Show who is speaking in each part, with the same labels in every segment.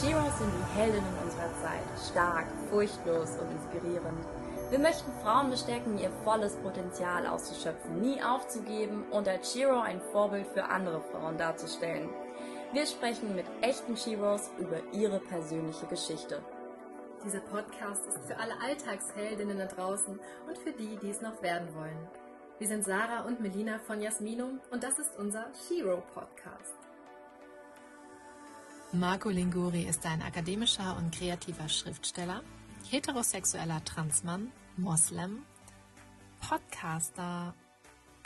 Speaker 1: Sheroes sind die Heldinnen unserer Zeit, stark, furchtlos und inspirierend. Wir möchten Frauen bestärken, ihr volles Potenzial auszuschöpfen, nie aufzugeben und als Shiro ein Vorbild für andere Frauen darzustellen. Wir sprechen mit echten Sheroes über ihre persönliche Geschichte.
Speaker 2: Dieser Podcast ist für alle Alltagsheldinnen da draußen und für die, die es noch werden wollen. Wir sind Sarah und Melina von Jasminum und das ist unser Shiro Podcast.
Speaker 3: Marco Linguri ist ein akademischer und kreativer Schriftsteller, heterosexueller Transmann, Moslem, Podcaster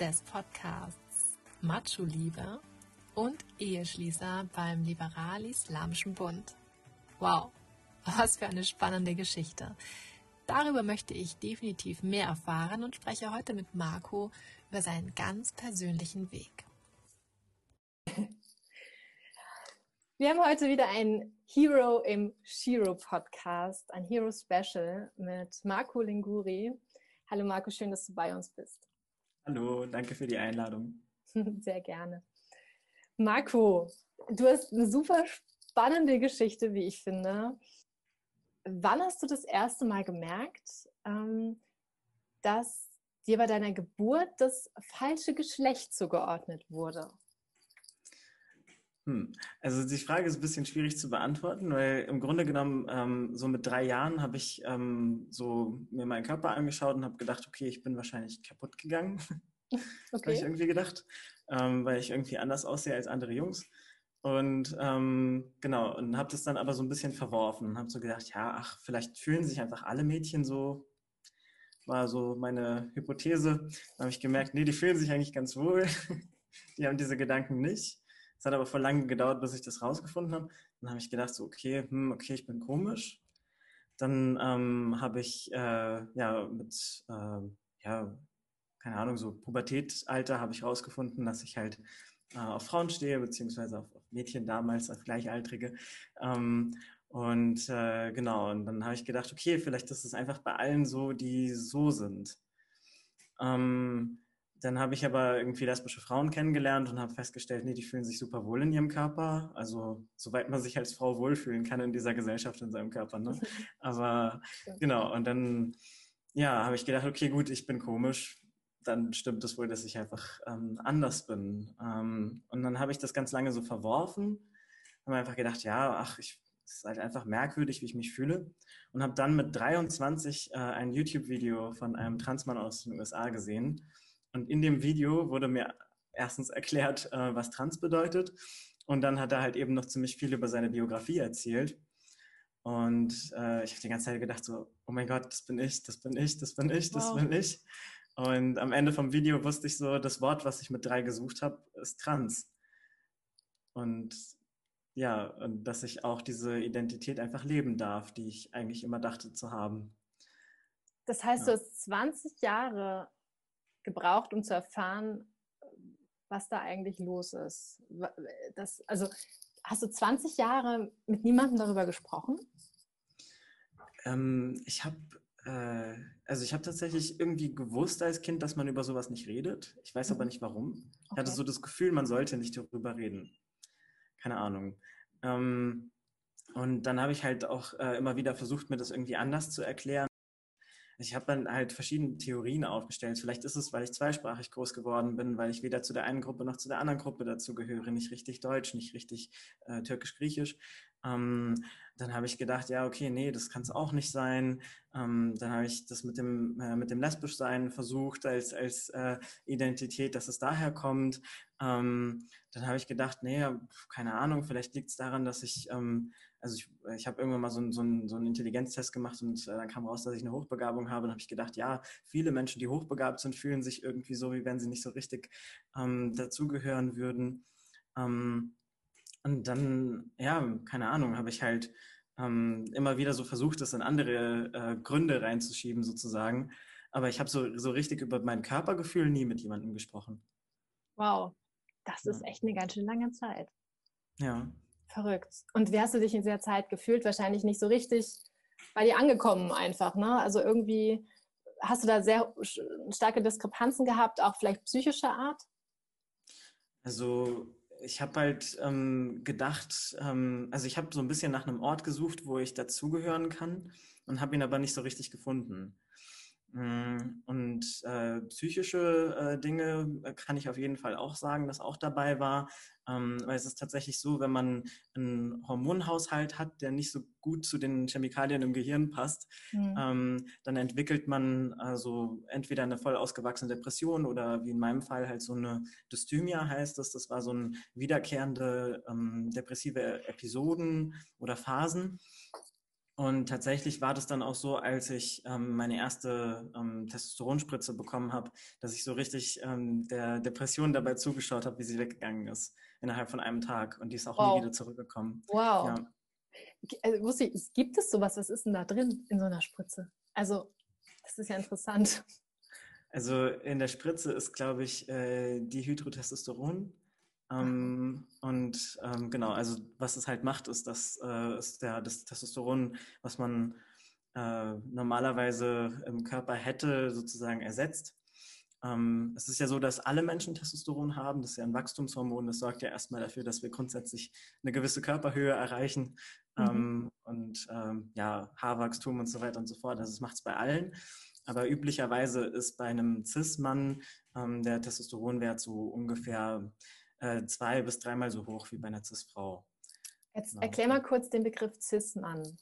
Speaker 3: des Podcasts Macho-Liebe und Eheschließer beim Liberal-Islamischen Bund. Wow, was für eine spannende Geschichte. Darüber möchte ich definitiv mehr erfahren und spreche heute mit Marco über seinen ganz persönlichen Weg.
Speaker 2: Wir haben heute wieder ein Hero im Shiro Podcast, ein Hero Special mit Marco Linguri. Hallo Marco, schön, dass du bei uns bist.
Speaker 4: Hallo, danke für die Einladung.
Speaker 2: Sehr gerne. Marco, du hast eine super spannende Geschichte, wie ich finde. Wann hast du das erste Mal gemerkt, ähm, dass dir bei deiner Geburt das falsche Geschlecht zugeordnet wurde?
Speaker 4: Hm. Also die Frage ist ein bisschen schwierig zu beantworten, weil im Grunde genommen ähm, so mit drei Jahren habe ich ähm, so mir meinen Körper angeschaut und habe gedacht, okay, ich bin wahrscheinlich kaputt gegangen. Okay. habe ich irgendwie gedacht, ähm, weil ich irgendwie anders aussehe als andere Jungs. Und ähm, genau, und habe das dann aber so ein bisschen verworfen und habe so gedacht, ja, ach, vielleicht fühlen sich einfach alle Mädchen so, war so meine Hypothese. Dann habe ich gemerkt, nee, die fühlen sich eigentlich ganz wohl. die haben diese Gedanken nicht. Es hat aber voll lange gedauert, bis ich das rausgefunden habe. Dann habe ich gedacht, so, okay, hm, okay, ich bin komisch. Dann ähm, habe ich äh, ja mit äh, ja keine Ahnung, so Pubertätsalter habe ich rausgefunden, dass ich halt äh, auf Frauen stehe, beziehungsweise auf, auf Mädchen damals, auf Gleichaltrige. Ähm, und äh, genau, und dann habe ich gedacht, okay, vielleicht ist es einfach bei allen so, die so sind. Ähm, dann habe ich aber irgendwie lesbische Frauen kennengelernt und habe festgestellt, nee, die fühlen sich super wohl in ihrem Körper. Also soweit man sich als Frau wohlfühlen kann in dieser Gesellschaft, in seinem Körper. Ne? Aber genau, und dann ja, habe ich gedacht, okay, gut, ich bin komisch dann stimmt es wohl, dass ich einfach ähm, anders bin. Ähm, und dann habe ich das ganz lange so verworfen, habe einfach gedacht, ja, ach, ich, es ist halt einfach merkwürdig, wie ich mich fühle. Und habe dann mit 23 äh, ein YouTube-Video von einem Transmann aus den USA gesehen. Und in dem Video wurde mir erstens erklärt, äh, was Trans bedeutet. Und dann hat er halt eben noch ziemlich viel über seine Biografie erzählt. Und äh, ich habe die ganze Zeit gedacht so, oh mein Gott, das bin ich, das bin ich, das bin ich, das wow. bin ich. Und am Ende vom Video wusste ich so, das Wort, was ich mit drei gesucht habe, ist trans. Und ja, und dass ich auch diese Identität einfach leben darf, die ich eigentlich immer dachte zu haben.
Speaker 2: Das heißt, ja. du hast 20 Jahre gebraucht, um zu erfahren, was da eigentlich los ist. Das, also hast du 20 Jahre mit niemandem darüber gesprochen?
Speaker 4: Ähm, ich habe äh, also ich habe tatsächlich irgendwie gewusst als Kind, dass man über sowas nicht redet. Ich weiß aber mhm. nicht warum. Okay. Ich hatte so das Gefühl, man sollte nicht darüber reden. Keine Ahnung. Ähm, und dann habe ich halt auch äh, immer wieder versucht, mir das irgendwie anders zu erklären. Ich habe dann halt verschiedene Theorien aufgestellt. Vielleicht ist es, weil ich zweisprachig groß geworden bin, weil ich weder zu der einen Gruppe noch zu der anderen Gruppe dazu gehöre, nicht richtig Deutsch, nicht richtig äh, türkisch-griechisch. Ähm, dann habe ich gedacht, ja, okay, nee, das kann es auch nicht sein. Ähm, dann habe ich das mit dem äh, mit dem lesbisch-Sein versucht als als äh, Identität, dass es daher kommt. Ähm, dann habe ich gedacht, nee, keine Ahnung, vielleicht liegt es daran, dass ich, ähm, also ich, ich habe irgendwann mal so, ein, so, ein, so einen Intelligenztest gemacht und äh, dann kam raus, dass ich eine Hochbegabung habe. Dann habe ich gedacht, ja, viele Menschen, die hochbegabt sind, fühlen sich irgendwie so, wie wenn sie nicht so richtig ähm, dazugehören würden. Ähm, und dann, ja, keine Ahnung, habe ich halt ähm, immer wieder so versucht, das in andere äh, Gründe reinzuschieben sozusagen. Aber ich habe so, so richtig über mein Körpergefühl nie mit jemandem gesprochen.
Speaker 2: Wow, das ist echt eine ganz schön lange Zeit.
Speaker 4: Ja.
Speaker 2: Verrückt. Und wie hast du dich in dieser Zeit gefühlt? Wahrscheinlich nicht so richtig bei dir angekommen einfach, ne? Also irgendwie hast du da sehr starke Diskrepanzen gehabt, auch vielleicht psychischer Art?
Speaker 4: Also ich habe halt ähm, gedacht, ähm, also ich habe so ein bisschen nach einem Ort gesucht, wo ich dazugehören kann und habe ihn aber nicht so richtig gefunden. Mm, und äh, psychische äh, Dinge äh, kann ich auf jeden Fall auch sagen, dass auch dabei war. Ähm, weil es ist tatsächlich so, wenn man einen Hormonhaushalt hat, der nicht so gut zu den Chemikalien im Gehirn passt, mhm. ähm, dann entwickelt man also entweder eine voll ausgewachsene Depression oder wie in meinem Fall halt so eine Dysthymia heißt das. Das war so ein wiederkehrende ähm, depressive Episoden oder Phasen. Und tatsächlich war das dann auch so, als ich ähm, meine erste ähm, Testosteronspritze bekommen habe, dass ich so richtig ähm, der Depression dabei zugeschaut habe, wie sie weggegangen ist innerhalb von einem Tag. Und die ist auch wow. nie wieder zurückgekommen.
Speaker 2: Wow. Ja. Also, wusste ich, gibt es sowas? Was ist denn da drin in so einer Spritze? Also, das ist ja interessant.
Speaker 4: Also in der Spritze ist, glaube ich, äh, Dihydrotestosteron ähm, und ähm, genau, also was es halt macht, ist, dass äh, ist der, das Testosteron, was man äh, normalerweise im Körper hätte, sozusagen ersetzt. Ähm, es ist ja so, dass alle Menschen Testosteron haben. Das ist ja ein Wachstumshormon. Das sorgt ja erstmal dafür, dass wir grundsätzlich eine gewisse Körperhöhe erreichen mhm. Ähm, und ähm, ja, Haarwachstum und so weiter und so fort. Also das macht es bei allen. Aber üblicherweise ist bei einem Cis-Mann ähm, der Testosteronwert so ungefähr äh, zwei bis dreimal so hoch wie bei einer Cis-Frau.
Speaker 2: Jetzt genau. erklär mal kurz den Begriff Cis-Mann.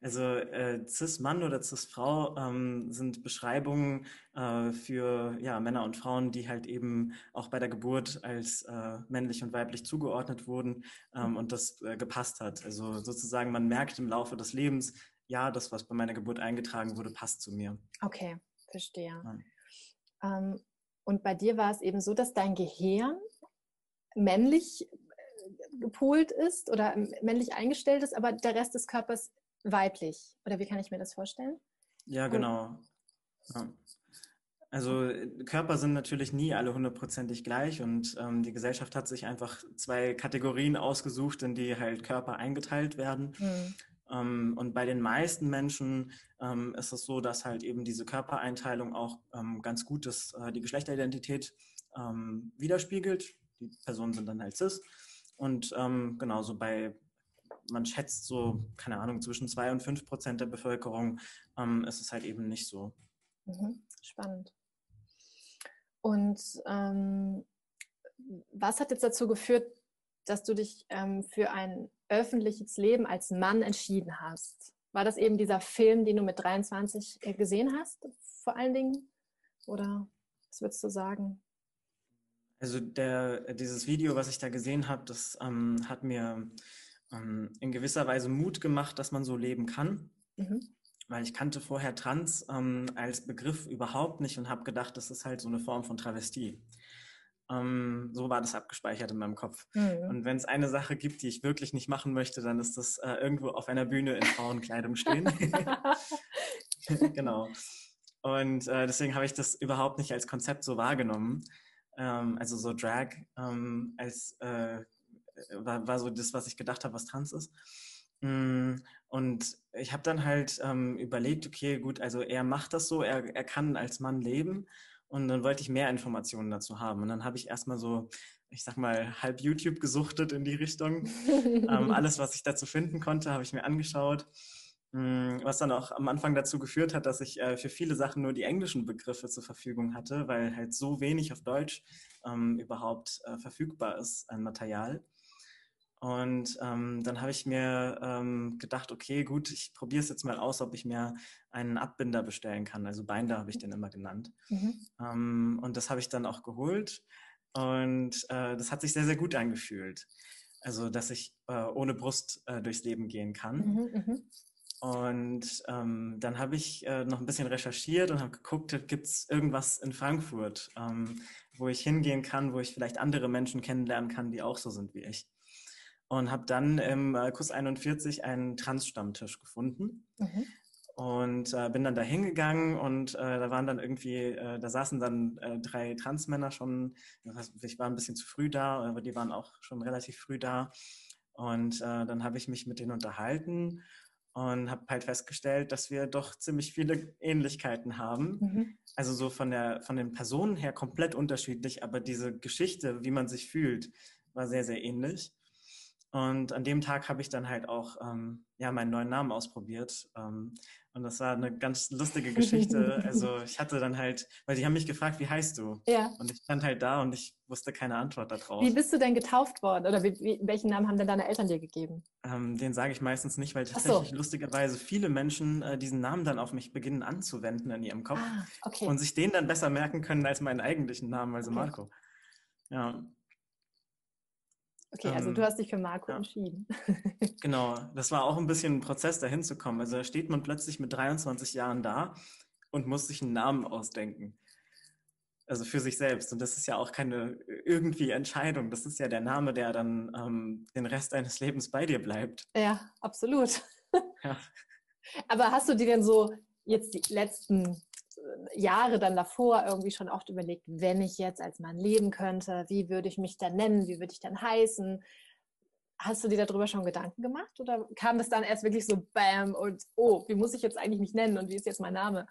Speaker 4: Also äh, Cis-Mann oder Cis-Frau ähm, sind Beschreibungen äh, für ja, Männer und Frauen, die halt eben auch bei der Geburt als äh, männlich und weiblich zugeordnet wurden ähm, und das äh, gepasst hat. Also sozusagen, man merkt im Laufe des Lebens, ja, das, was bei meiner Geburt eingetragen wurde, passt zu mir.
Speaker 2: Okay, verstehe. Ja. Ähm, und bei dir war es eben so, dass dein Gehirn männlich äh, gepolt ist oder männlich eingestellt ist, aber der Rest des Körpers weiblich. Oder wie kann ich mir das vorstellen?
Speaker 4: Ja, genau. Ja. Also Körper sind natürlich nie alle hundertprozentig gleich und ähm, die Gesellschaft hat sich einfach zwei Kategorien ausgesucht, in die halt Körper eingeteilt werden. Mhm. Ähm, und bei den meisten Menschen ähm, ist es so, dass halt eben diese Körpereinteilung auch ähm, ganz gut das, äh, die Geschlechteridentität ähm, widerspiegelt die Personen sind dann halt cis. Und ähm, genauso bei, man schätzt so, keine Ahnung, zwischen zwei und fünf Prozent der Bevölkerung ähm, ist es halt eben nicht so.
Speaker 2: Mhm. Spannend. Und ähm, was hat jetzt dazu geführt, dass du dich ähm, für ein öffentliches Leben als Mann entschieden hast? War das eben dieser Film, den du mit 23 äh, gesehen hast, vor allen Dingen? Oder was würdest du sagen?
Speaker 4: Also der, dieses Video, was ich da gesehen habe, das ähm, hat mir ähm, in gewisser Weise Mut gemacht, dass man so leben kann. Mhm. Weil ich kannte vorher Trans ähm, als Begriff überhaupt nicht und habe gedacht, das ist halt so eine Form von Travestie. Ähm, so war das abgespeichert in meinem Kopf. Mhm. Und wenn es eine Sache gibt, die ich wirklich nicht machen möchte, dann ist das äh, irgendwo auf einer Bühne in Frauenkleidung stehen. genau. Und äh, deswegen habe ich das überhaupt nicht als Konzept so wahrgenommen ähm, also so Drag ähm, als äh, war, war so das, was ich gedacht habe, was Tanz ist. Mm, und ich habe dann halt ähm, überlegt, okay, gut, also er macht das so, er, er kann als Mann leben. Und dann wollte ich mehr Informationen dazu haben. Und dann habe ich erstmal so, ich sag mal, halb YouTube gesuchtet in die Richtung. ähm, alles, was ich dazu finden konnte, habe ich mir angeschaut. Mm, was dann auch am Anfang dazu geführt hat, dass ich äh, für viele Sachen nur die englischen Begriffe zur Verfügung hatte, weil halt so wenig auf Deutsch ähm, überhaupt äh, verfügbar ist an Material. Und ähm, dann habe ich mir ähm, gedacht, okay, gut, ich probiere es jetzt mal aus, ob ich mir einen Abbinder bestellen kann. Also Binder habe ich den immer genannt. Mhm. Ähm, und das habe ich dann auch geholt. Und äh, das hat sich sehr, sehr gut angefühlt. Also, dass ich äh, ohne Brust äh, durchs Leben gehen kann. Mhm, mh. Und ähm, dann habe ich äh, noch ein bisschen recherchiert und habe geguckt, gibt es irgendwas in Frankfurt, ähm, wo ich hingehen kann, wo ich vielleicht andere Menschen kennenlernen kann, die auch so sind wie ich. Und habe dann im äh, Kurs 41 einen Trans-Stammtisch gefunden. Mhm. Und äh, bin dann da hingegangen und äh, da waren dann irgendwie, äh, da saßen dann äh, drei Transmänner schon. Ich war ein bisschen zu früh da, aber die waren auch schon relativ früh da. Und dann habe ich mich mit denen unterhalten und habe halt festgestellt, dass wir doch ziemlich viele Ähnlichkeiten haben. Mhm. Also so von der von den Personen her komplett unterschiedlich, aber diese Geschichte, wie man sich fühlt, war sehr, sehr ähnlich. Und an dem Tag habe ich dann halt auch ähm, ja, meinen neuen Namen ausprobiert. Ähm, und das war eine ganz lustige Geschichte. also ich hatte dann halt, weil die haben mich gefragt, wie heißt du?
Speaker 2: Ja.
Speaker 4: Und ich stand halt da und ich wusste keine Antwort darauf.
Speaker 2: Wie bist du denn getauft worden? Oder wie, wie, welchen Namen haben denn deine Eltern dir gegeben?
Speaker 4: Ähm, den sage ich meistens nicht, weil tatsächlich so. lustigerweise viele Menschen äh, diesen Namen dann auf mich beginnen anzuwenden in ihrem Kopf
Speaker 2: ah, okay.
Speaker 4: und sich den dann besser merken können als meinen eigentlichen Namen, also okay. Marco. Ja.
Speaker 2: Okay, also ähm, du hast dich für Marco ja. entschieden.
Speaker 4: genau, das war auch ein bisschen ein Prozess, dahin zu kommen. Also da steht man plötzlich mit 23 Jahren da und muss sich einen Namen ausdenken. Also für sich selbst. Und das ist ja auch keine irgendwie Entscheidung. Das ist ja der Name, der dann ähm, den Rest deines Lebens bei dir bleibt.
Speaker 2: Ja, absolut. Ja. Aber hast du dir denn so jetzt die letzten Jahre dann davor irgendwie schon oft überlegt, wenn ich jetzt als Mann leben könnte, wie würde ich mich dann nennen, wie würde ich dann heißen? Hast du dir darüber schon Gedanken gemacht oder kam das dann erst wirklich so Bam und oh, wie muss ich jetzt eigentlich mich nennen und wie ist jetzt mein Name?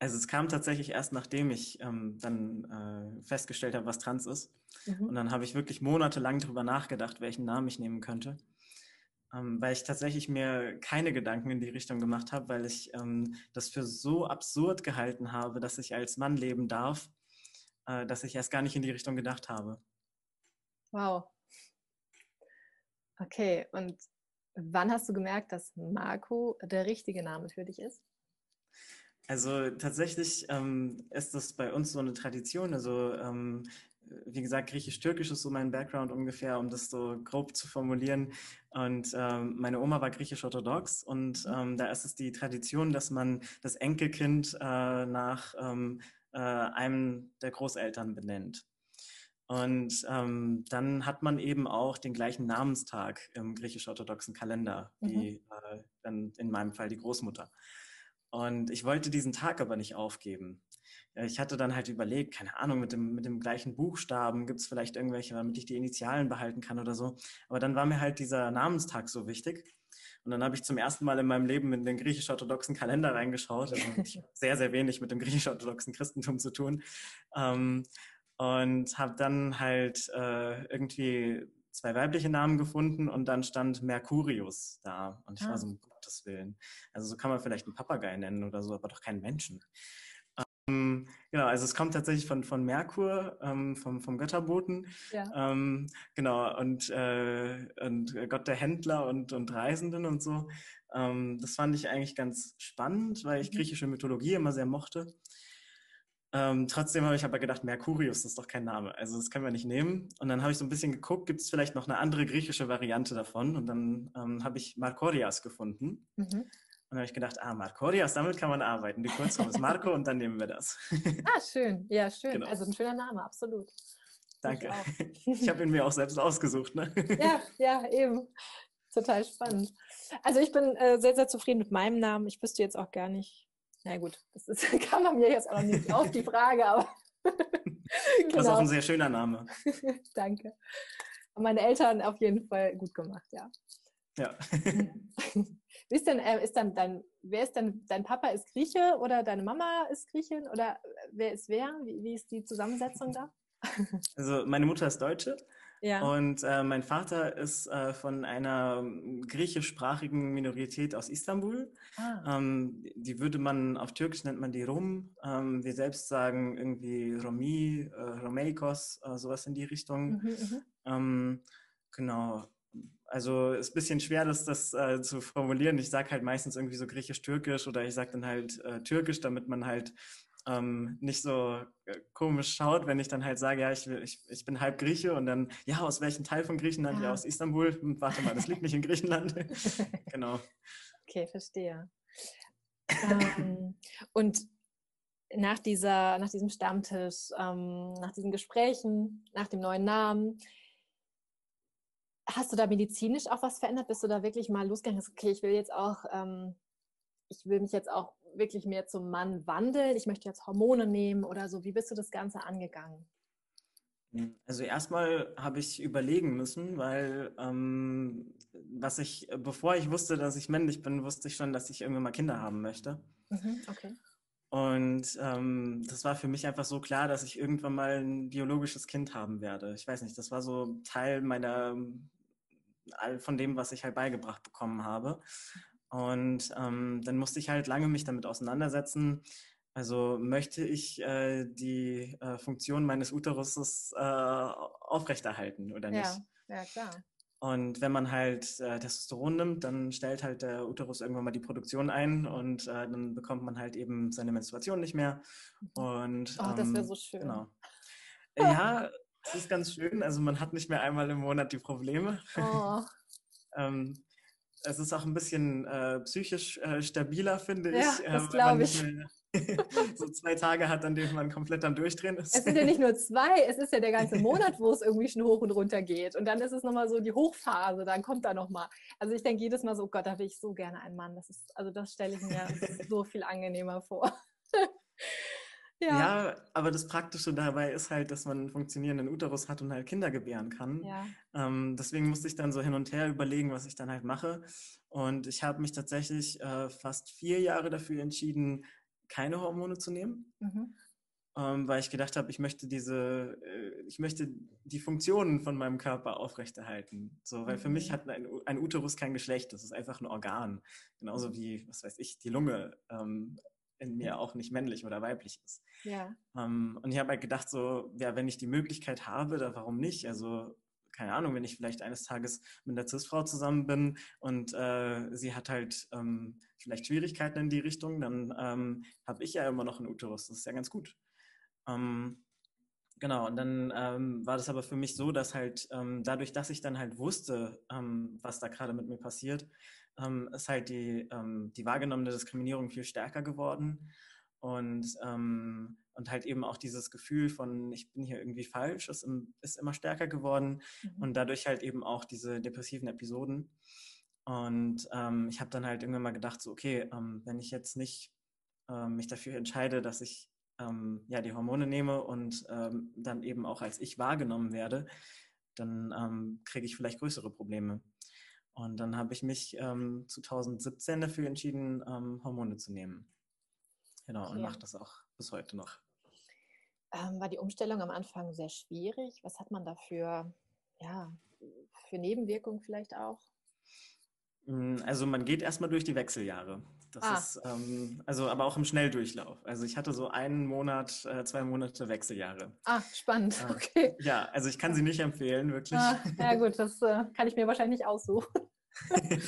Speaker 4: Also es kam tatsächlich erst, nachdem ich ähm, dann äh, festgestellt habe, was trans ist. Mhm. Und dann habe ich wirklich monatelang darüber nachgedacht, welchen Namen ich nehmen könnte ähm, weil ich tatsächlich mir keine Gedanken in die Richtung gemacht habe, weil ich ähm, das für so absurd gehalten habe, dass ich als Mann leben darf, äh, dass ich erst gar nicht in die Richtung gedacht habe.
Speaker 2: Wow. Okay, und wann hast du gemerkt, dass Marco der richtige Name für dich ist?
Speaker 4: Also tatsächlich ähm, ist das bei uns so eine Tradition. Also ähm, wie gesagt, Griechisch-Türkisch ist so mein Background ungefähr, um das so grob zu formulieren. Und ähm, meine Oma war griechisch-orthodox und mhm. ähm, da ist es die Tradition, dass man das Enkelkind äh, nach ähm, äh, einem der Großeltern benennt. Und ähm, dann hat man eben auch den gleichen Namenstag im griechisch-orthodoxen Kalender, mhm. wie äh, dann in meinem Fall die Großmutter. Und ich wollte diesen Tag aber nicht aufgeben ich hatte dann halt überlegt, keine Ahnung, mit dem, mit dem gleichen Buchstaben gibt es vielleicht irgendwelche, damit ich die Initialen behalten kann oder so. Aber dann war mir halt dieser Namenstag so wichtig. Und dann habe ich zum ersten Mal in meinem Leben in den griechisch-orthodoxen Kalender reingeschaut. Also ich habe sehr, sehr wenig mit dem griechisch-orthodoxen Christentum zu tun. Ähm, und habe dann halt äh, irgendwie zwei weibliche Namen gefunden und dann stand Mercurius da. Und ich ah. war so, um Gottes Willen. Also so kann man vielleicht einen Papagei nennen oder so, aber doch keinen Menschen. Ähm, genau, also es kommt tatsächlich von, von Merkur, ähm, vom, vom Götterboten. Ja. Ähm, genau, und, äh, und Gott der Händler und, und Reisenden und so. Ähm, das fand ich eigentlich ganz spannend, weil ich mhm. griechische Mythologie immer sehr mochte. Ähm, trotzdem habe ich aber gedacht, Mercurius ist doch kein Name. Also das können wir nicht nehmen. Und dann habe ich so ein bisschen geguckt, gibt es vielleicht noch eine andere griechische Variante davon? Und dann ähm, habe ich Markorias gefunden. Mhm. Und dann habe ich gedacht, ah, Marcorias, damit kann man arbeiten. Die Kurzform ist Marco und dann nehmen wir das.
Speaker 2: ah, schön. Ja, schön. Genau. Also ein schöner Name, absolut.
Speaker 4: Danke. Ich, ich habe ihn mir auch selbst ausgesucht. Ne?
Speaker 2: ja, ja, eben. Total spannend. Also ich bin äh, sehr, sehr zufrieden mit meinem Namen. Ich wüsste jetzt auch gar nicht, na gut, das ist, kann man mir jetzt auch nicht auf die Frage, aber.
Speaker 4: genau. Das ist auch ein sehr schöner Name.
Speaker 2: Danke. meine Eltern auf jeden Fall gut gemacht, ja.
Speaker 4: Ja.
Speaker 2: Ist denn, äh, ist dann dein, wer ist denn, dein Papa ist Grieche oder deine Mama ist Griechin oder wer ist wer? Wie, wie ist die Zusammensetzung da?
Speaker 4: Also meine Mutter ist Deutsche ja. und äh, mein Vater ist äh, von einer griechischsprachigen Minorität aus Istanbul. Ah. Ähm, die würde man, auf Türkisch nennt man die Rom. Ähm, wir selbst sagen irgendwie Romi, äh, Romeikos, äh, sowas in die Richtung. Mhm, mhm. ähm, genau. Also ist ein bisschen schwer, das, das äh, zu formulieren. Ich sage halt meistens irgendwie so griechisch-türkisch oder ich sage dann halt äh, türkisch, damit man halt ähm, nicht so äh, komisch schaut, wenn ich dann halt sage, ja, ich, ich, ich bin halb Grieche und dann, ja, aus welchem Teil von Griechenland? Ah. Ja, aus Istanbul. Hm, warte mal, das liegt nicht in Griechenland. genau.
Speaker 2: Okay, verstehe. ähm, und nach, dieser, nach diesem Stammtisch, ähm, nach diesen Gesprächen, nach dem neuen Namen, Hast du da medizinisch auch was verändert? Bist du da wirklich mal losgegangen? Okay, ich will jetzt auch, ähm, ich will mich jetzt auch wirklich mehr zum Mann wandeln. Ich möchte jetzt Hormone nehmen oder so. Wie bist du das Ganze angegangen?
Speaker 4: Hm, also erstmal habe ich überlegen müssen, weil ähm, was ich, bevor ich wusste, dass ich männlich bin, wusste ich schon, dass ich irgendwann mal Kinder haben möchte.
Speaker 2: Mhm, okay.
Speaker 4: Und ähm, das war für mich einfach so klar, dass ich irgendwann mal ein biologisches Kind haben werde. Ich weiß nicht, das war so Teil meiner, von dem, was ich halt beigebracht bekommen habe. Und ähm, dann musste ich halt lange mich damit auseinandersetzen. Also möchte ich äh, die äh, Funktion meines Uteruses äh, aufrechterhalten oder nicht?
Speaker 2: Ja, ja klar.
Speaker 4: Und wenn man halt äh, Testosteron nimmt, dann stellt halt der Uterus irgendwann mal die Produktion ein und äh, dann bekommt man halt eben seine Menstruation nicht mehr.
Speaker 2: Mhm.
Speaker 4: Und,
Speaker 2: oh, das wäre so schön.
Speaker 4: Genau. Ja, es ist ganz schön. Also man hat nicht mehr einmal im Monat die Probleme.
Speaker 2: Oh.
Speaker 4: ähm, es ist auch ein bisschen äh, psychisch äh, stabiler, finde
Speaker 2: ja,
Speaker 4: ich.
Speaker 2: das glaube ich.
Speaker 4: so zwei Tage hat, an denen man komplett am Durchdrehen ist.
Speaker 2: Es sind ja nicht nur zwei, es ist ja der ganze Monat, wo es irgendwie schon hoch und runter geht. Und dann ist es nochmal so die Hochphase, dann kommt da nochmal. Also ich denke jedes Mal so, oh Gott, da will ich so gerne einen Mann. Das ist, also das stelle ich mir so viel angenehmer vor.
Speaker 4: Ja. ja. aber das Praktische dabei ist halt, dass man einen funktionierenden Uterus hat und halt Kinder gebären kann.
Speaker 2: Ja.
Speaker 4: Ähm, deswegen musste ich dann so hin und her überlegen, was ich dann halt mache. Und ich habe mich tatsächlich äh, fast vier Jahre dafür entschieden, keine Hormone zu nehmen, mhm. ähm, weil ich gedacht habe, ich möchte diese, äh, ich möchte die Funktionen von meinem Körper aufrechterhalten. So, weil mhm. für mich mhm. hat ein, ein, Uterus kein Geschlecht, das ist einfach ein Organ, genauso wie, was weiß ich, die Lunge ähm, in mir auch nicht männlich oder weiblich ist.
Speaker 2: Ja.
Speaker 4: Ähm, und ich habe halt gedacht, so, ja, wenn ich die Möglichkeit habe, dann warum nicht? Also keine Ahnung, wenn ich vielleicht eines Tages mit einer Cis-Frau zusammen bin und äh, sie hat halt ähm, vielleicht Schwierigkeiten in die Richtung, dann ähm, habe ich ja immer noch einen Uterus. Das ist ja ganz gut. Ähm, genau, und dann ähm, war das aber für mich so, dass halt ähm, dadurch, dass ich dann halt wusste, ähm, was da gerade mit mir passiert, ist halt die, die wahrgenommene Diskriminierung viel stärker geworden. Und ähm, und halt eben auch dieses Gefühl von, ich bin hier irgendwie falsch, ist, ist immer stärker geworden mhm. und dadurch halt eben auch diese depressiven Episoden. Und ähm, ich habe dann halt irgendwann mal gedacht, so, okay, ähm, wenn ich jetzt nicht ähm, mich dafür entscheide, dass ich ähm, ja die Hormone nehme und ähm, dann eben auch als ich wahrgenommen werde, dann ähm, kriege ich vielleicht größere Probleme. Und dann habe ich mich 2017 dafür entschieden, Hormone zu nehmen. Genau, okay. und mache das auch bis heute noch.
Speaker 2: Ähm, war die Umstellung am Anfang sehr schwierig? Was hat man dafür, ja, für Nebenwirkungen vielleicht auch?
Speaker 4: Hm, also man geht erstmal durch die Wechseljahre. Das ah. ist, ähm, also aber auch im Schnelldurchlauf. Also ich hatte so einen Monat, äh, zwei Monate Wechseljahre.
Speaker 2: Ah, spannend, äh, okay.
Speaker 4: Ja, also ich kann sie nicht empfehlen, wirklich.
Speaker 2: Ah, ja gut, das äh, kann ich mir wahrscheinlich aussuchen.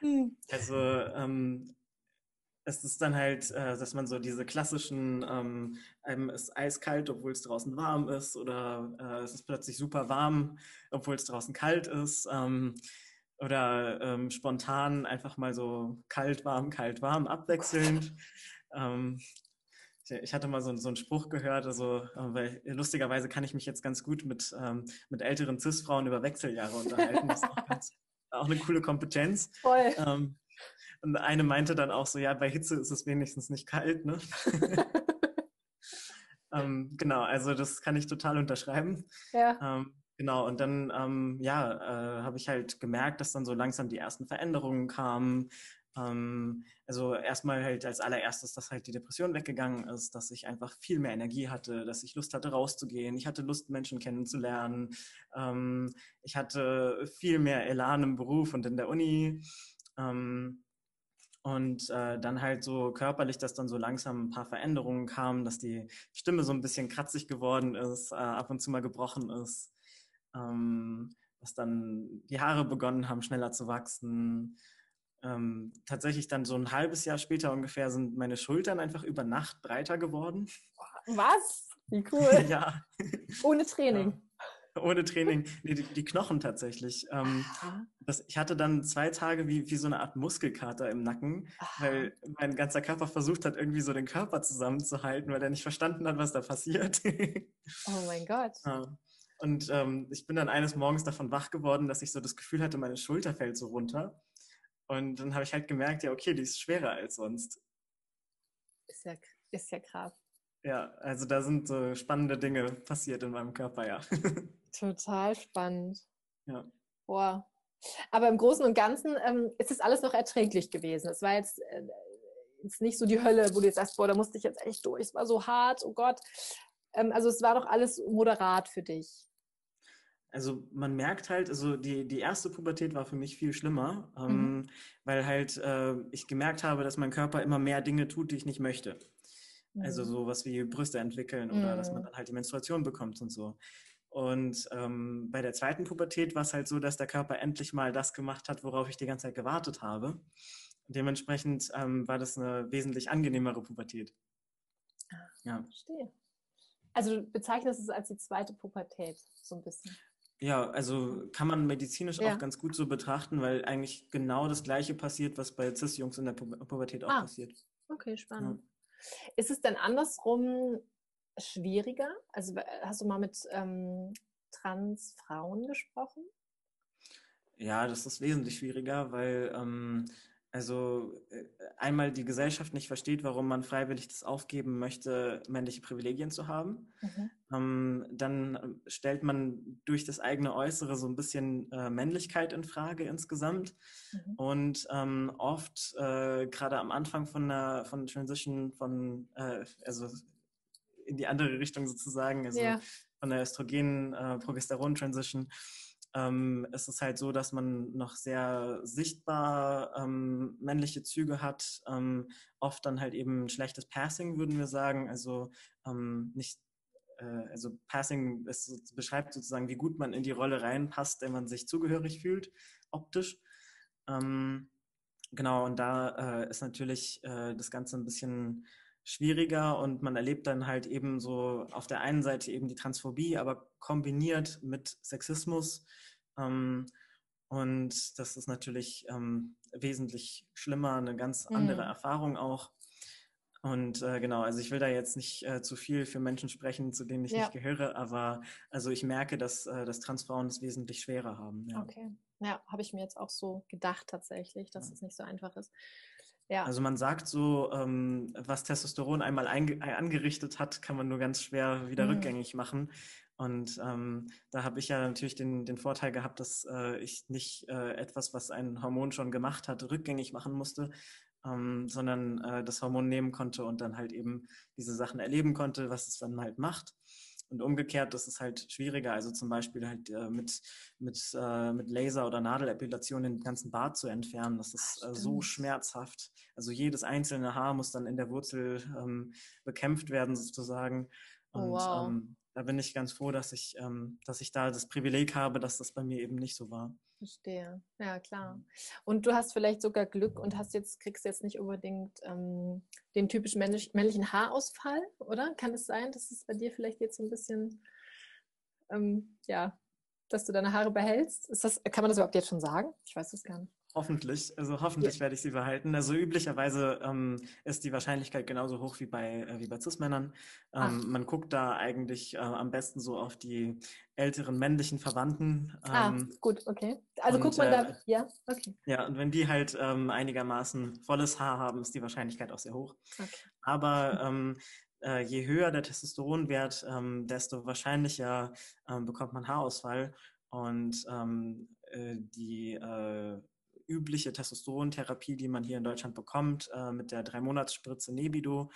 Speaker 4: Hm. also ähm, es ist dann halt, äh, dass man so diese klassischen, ähm, einem ist eiskalt, obwohl es draußen warm ist, oder äh, es ist plötzlich super warm, obwohl es draußen kalt ist, ähm, oder ähm, spontan einfach mal so kalt, warm, kalt, warm, abwechselnd. Ähm, ich hatte mal so, so, einen Spruch gehört, also äh, weil lustigerweise kann ich mich jetzt ganz gut mit, ähm, mit älteren Cis-Frauen über Wechseljahre unterhalten. Das ist auch, ganz, auch eine coole Kompetenz.
Speaker 2: Voll.
Speaker 4: Ähm, und eine meinte dann auch so, ja, bei Hitze ist es wenigstens nicht kalt, ne? ähm, genau, also das kann ich total unterschreiben.
Speaker 2: Ja.
Speaker 4: Ähm, genau, und dann, ähm, ja, äh, habe ich halt gemerkt, dass dann so langsam die ersten Veränderungen kamen. Ähm, also erstmal halt als allererstes, dass halt die Depression weggegangen ist, dass ich einfach viel mehr Energie hatte, dass ich Lust hatte, rauszugehen. Ich hatte Lust, Menschen kennenzulernen. Ähm, ich hatte viel mehr Elan im Beruf und in der Uni. Ähm, und äh, dann halt so körperlich, dass dann so langsam ein paar Veränderungen kamen, dass die Stimme so ein bisschen kratzig geworden ist, äh, ab und zu mal gebrochen ist, ähm, dass dann die Haare begonnen haben, schneller zu wachsen. Ähm, tatsächlich dann so ein halbes Jahr später ungefähr sind meine Schultern einfach über Nacht breiter geworden.
Speaker 2: Was? Wie cool.
Speaker 4: ja.
Speaker 2: Ohne Training. Ja.
Speaker 4: Ohne Training. Nee, die, die Knochen tatsächlich. Ähm, das, ich hatte dann zwei Tage wie, wie so eine Art Muskelkater im Nacken, weil mein ganzer Körper versucht hat, irgendwie so den Körper zusammenzuhalten, weil er nicht verstanden hat, was da passiert.
Speaker 2: oh mein Gott.
Speaker 4: Ja. Und ähm, ich bin dann eines Morgens davon wach geworden, dass ich so das Gefühl hatte, meine Schulter fällt so runter. Und dann habe ich halt gemerkt, ja, okay, die ist schwerer als sonst.
Speaker 2: Ist ja, ist ja krass.
Speaker 4: Ja, also da sind so spannende Dinge passiert in meinem Körper, ja.
Speaker 2: Total spannend.
Speaker 4: Ja.
Speaker 2: Boah. Aber im Großen und Ganzen ähm, ist es alles noch erträglich gewesen. Es war jetzt, äh, jetzt nicht so die Hölle, wo du jetzt sagst, boah, da musste ich jetzt echt durch, es war so hart, oh Gott. Ähm, also es war doch alles moderat für dich.
Speaker 4: Also man merkt halt, also die, die erste Pubertät war für mich viel schlimmer, ähm, mhm. weil halt äh, ich gemerkt habe, dass mein Körper immer mehr Dinge tut, die ich nicht möchte. Also mhm. sowas wie Brüste entwickeln oder mhm. dass man mhm. dann halt die Menstruation bekommt und so. Und ähm, bei der zweiten Pubertät war es halt so, dass der Körper endlich mal das gemacht hat, worauf ich die ganze Zeit gewartet habe. Dementsprechend ähm, war das eine wesentlich angenehmere Pubertät.
Speaker 2: Ah, ja. Verstehe. Also du bezeichnest es als die zweite Pubertät, so ein bisschen.
Speaker 4: Ja, also kann man medizinisch ja. auch ganz gut so betrachten, weil eigentlich genau das Gleiche passiert, was bei Cis-Jungs in der Pu Pubertät auch ah, passiert.
Speaker 2: Okay, spannend. Ja. Ist es denn andersrum schwieriger? Also hast du mal mit ähm, Trans-Frauen gesprochen?
Speaker 4: Ja, das ist wesentlich schwieriger, weil ähm, also äh, einmal die Gesellschaft nicht versteht, warum man freiwillig das aufgeben möchte, männliche Privilegien zu haben. Mhm. Ähm, dann äh, stellt man durch das eigene Äußere so ein bisschen äh, Männlichkeit in Frage insgesamt. Mhm. Und ähm, oft, äh, gerade am Anfang von der von Transition von, äh, also in die andere Richtung sozusagen, also ja. von der Östrogen-Progesteron-Transition, ähm, ist es halt so, dass man noch sehr sichtbar ähm, männliche Züge hat, ähm, oft dann halt eben schlechtes Passing, würden wir sagen, also ähm, nicht äh, also Passing ist, beschreibt sozusagen, wie gut man in die Rolle reinpasst, wenn man sich zugehörig fühlt, optisch. Ähm, genau, und da äh, ist natürlich äh, das Ganze ein bisschen schwieriger und man erlebt dann halt eben so auf der einen Seite eben die Transphobie, aber kombiniert mit Sexismus. Ähm, und das ist natürlich ähm, wesentlich schlimmer, eine ganz andere mhm. Erfahrung auch. Und äh, genau, also ich will da jetzt nicht äh, zu viel für Menschen sprechen, zu denen ich ja. nicht gehöre, aber also ich merke, dass, äh, dass Transfrauen es wesentlich schwerer haben.
Speaker 2: Ja. Okay. Ja, habe ich mir jetzt auch so gedacht tatsächlich, dass ja. es nicht so einfach ist.
Speaker 4: Ja. Also man sagt so, ähm, was Testosteron einmal angerichtet hat, kann man nur ganz schwer wieder mhm. rückgängig machen. Und ähm, da habe ich ja natürlich den, den Vorteil gehabt, dass äh, ich nicht äh, etwas, was ein Hormon schon gemacht hat, rückgängig machen musste, ähm, sondern äh, das Hormon nehmen konnte und dann halt eben diese Sachen erleben konnte, was es dann halt macht. Und umgekehrt, das ist halt schwieriger. Also zum Beispiel halt äh, mit, mit, äh, mit Laser- oder Nadelepilation den ganzen Bart zu entfernen. Das ist äh, so schmerzhaft. Also jedes einzelne Haar muss dann in der Wurzel ähm, bekämpft werden sozusagen. Oh, Und wow. ähm, da bin ich ganz froh, dass ich, ähm, dass ich da das Privileg habe, dass das bei mir eben nicht so war.
Speaker 2: Verstehe. Ja, klar. Und du hast vielleicht sogar Glück und hast jetzt, kriegst jetzt nicht unbedingt ähm, den typischen männlich, männlichen Haarausfall, oder? Kann es sein, dass es bei dir vielleicht jetzt so ein bisschen, ähm, ja, dass du deine Haare behältst? Ist das, kann man das überhaupt jetzt schon sagen? Ich weiß das gar nicht.
Speaker 4: Hoffentlich, also hoffentlich ja. werde ich sie behalten. Also üblicherweise ähm, ist die Wahrscheinlichkeit genauso hoch wie bei, äh, wie bei Cis-Männern. Ähm, man guckt da eigentlich äh, am besten so auf die älteren männlichen Verwandten.
Speaker 2: Ah, ähm, ah, gut, okay. Also und, guckt man da, äh, ja, okay.
Speaker 4: Ja, und wenn die halt ähm, einigermaßen volles Haar haben, ist die Wahrscheinlichkeit auch sehr hoch. Okay. Aber ähm, äh, je höher der Testosteronwert, ähm, desto wahrscheinlicher bekommt man Haarausfall. Und äh, die äh, übliche Testosterontherapie, die man hier in Deutschland bekommt, äh, mit der Drei-Monats-Spritze Nebido,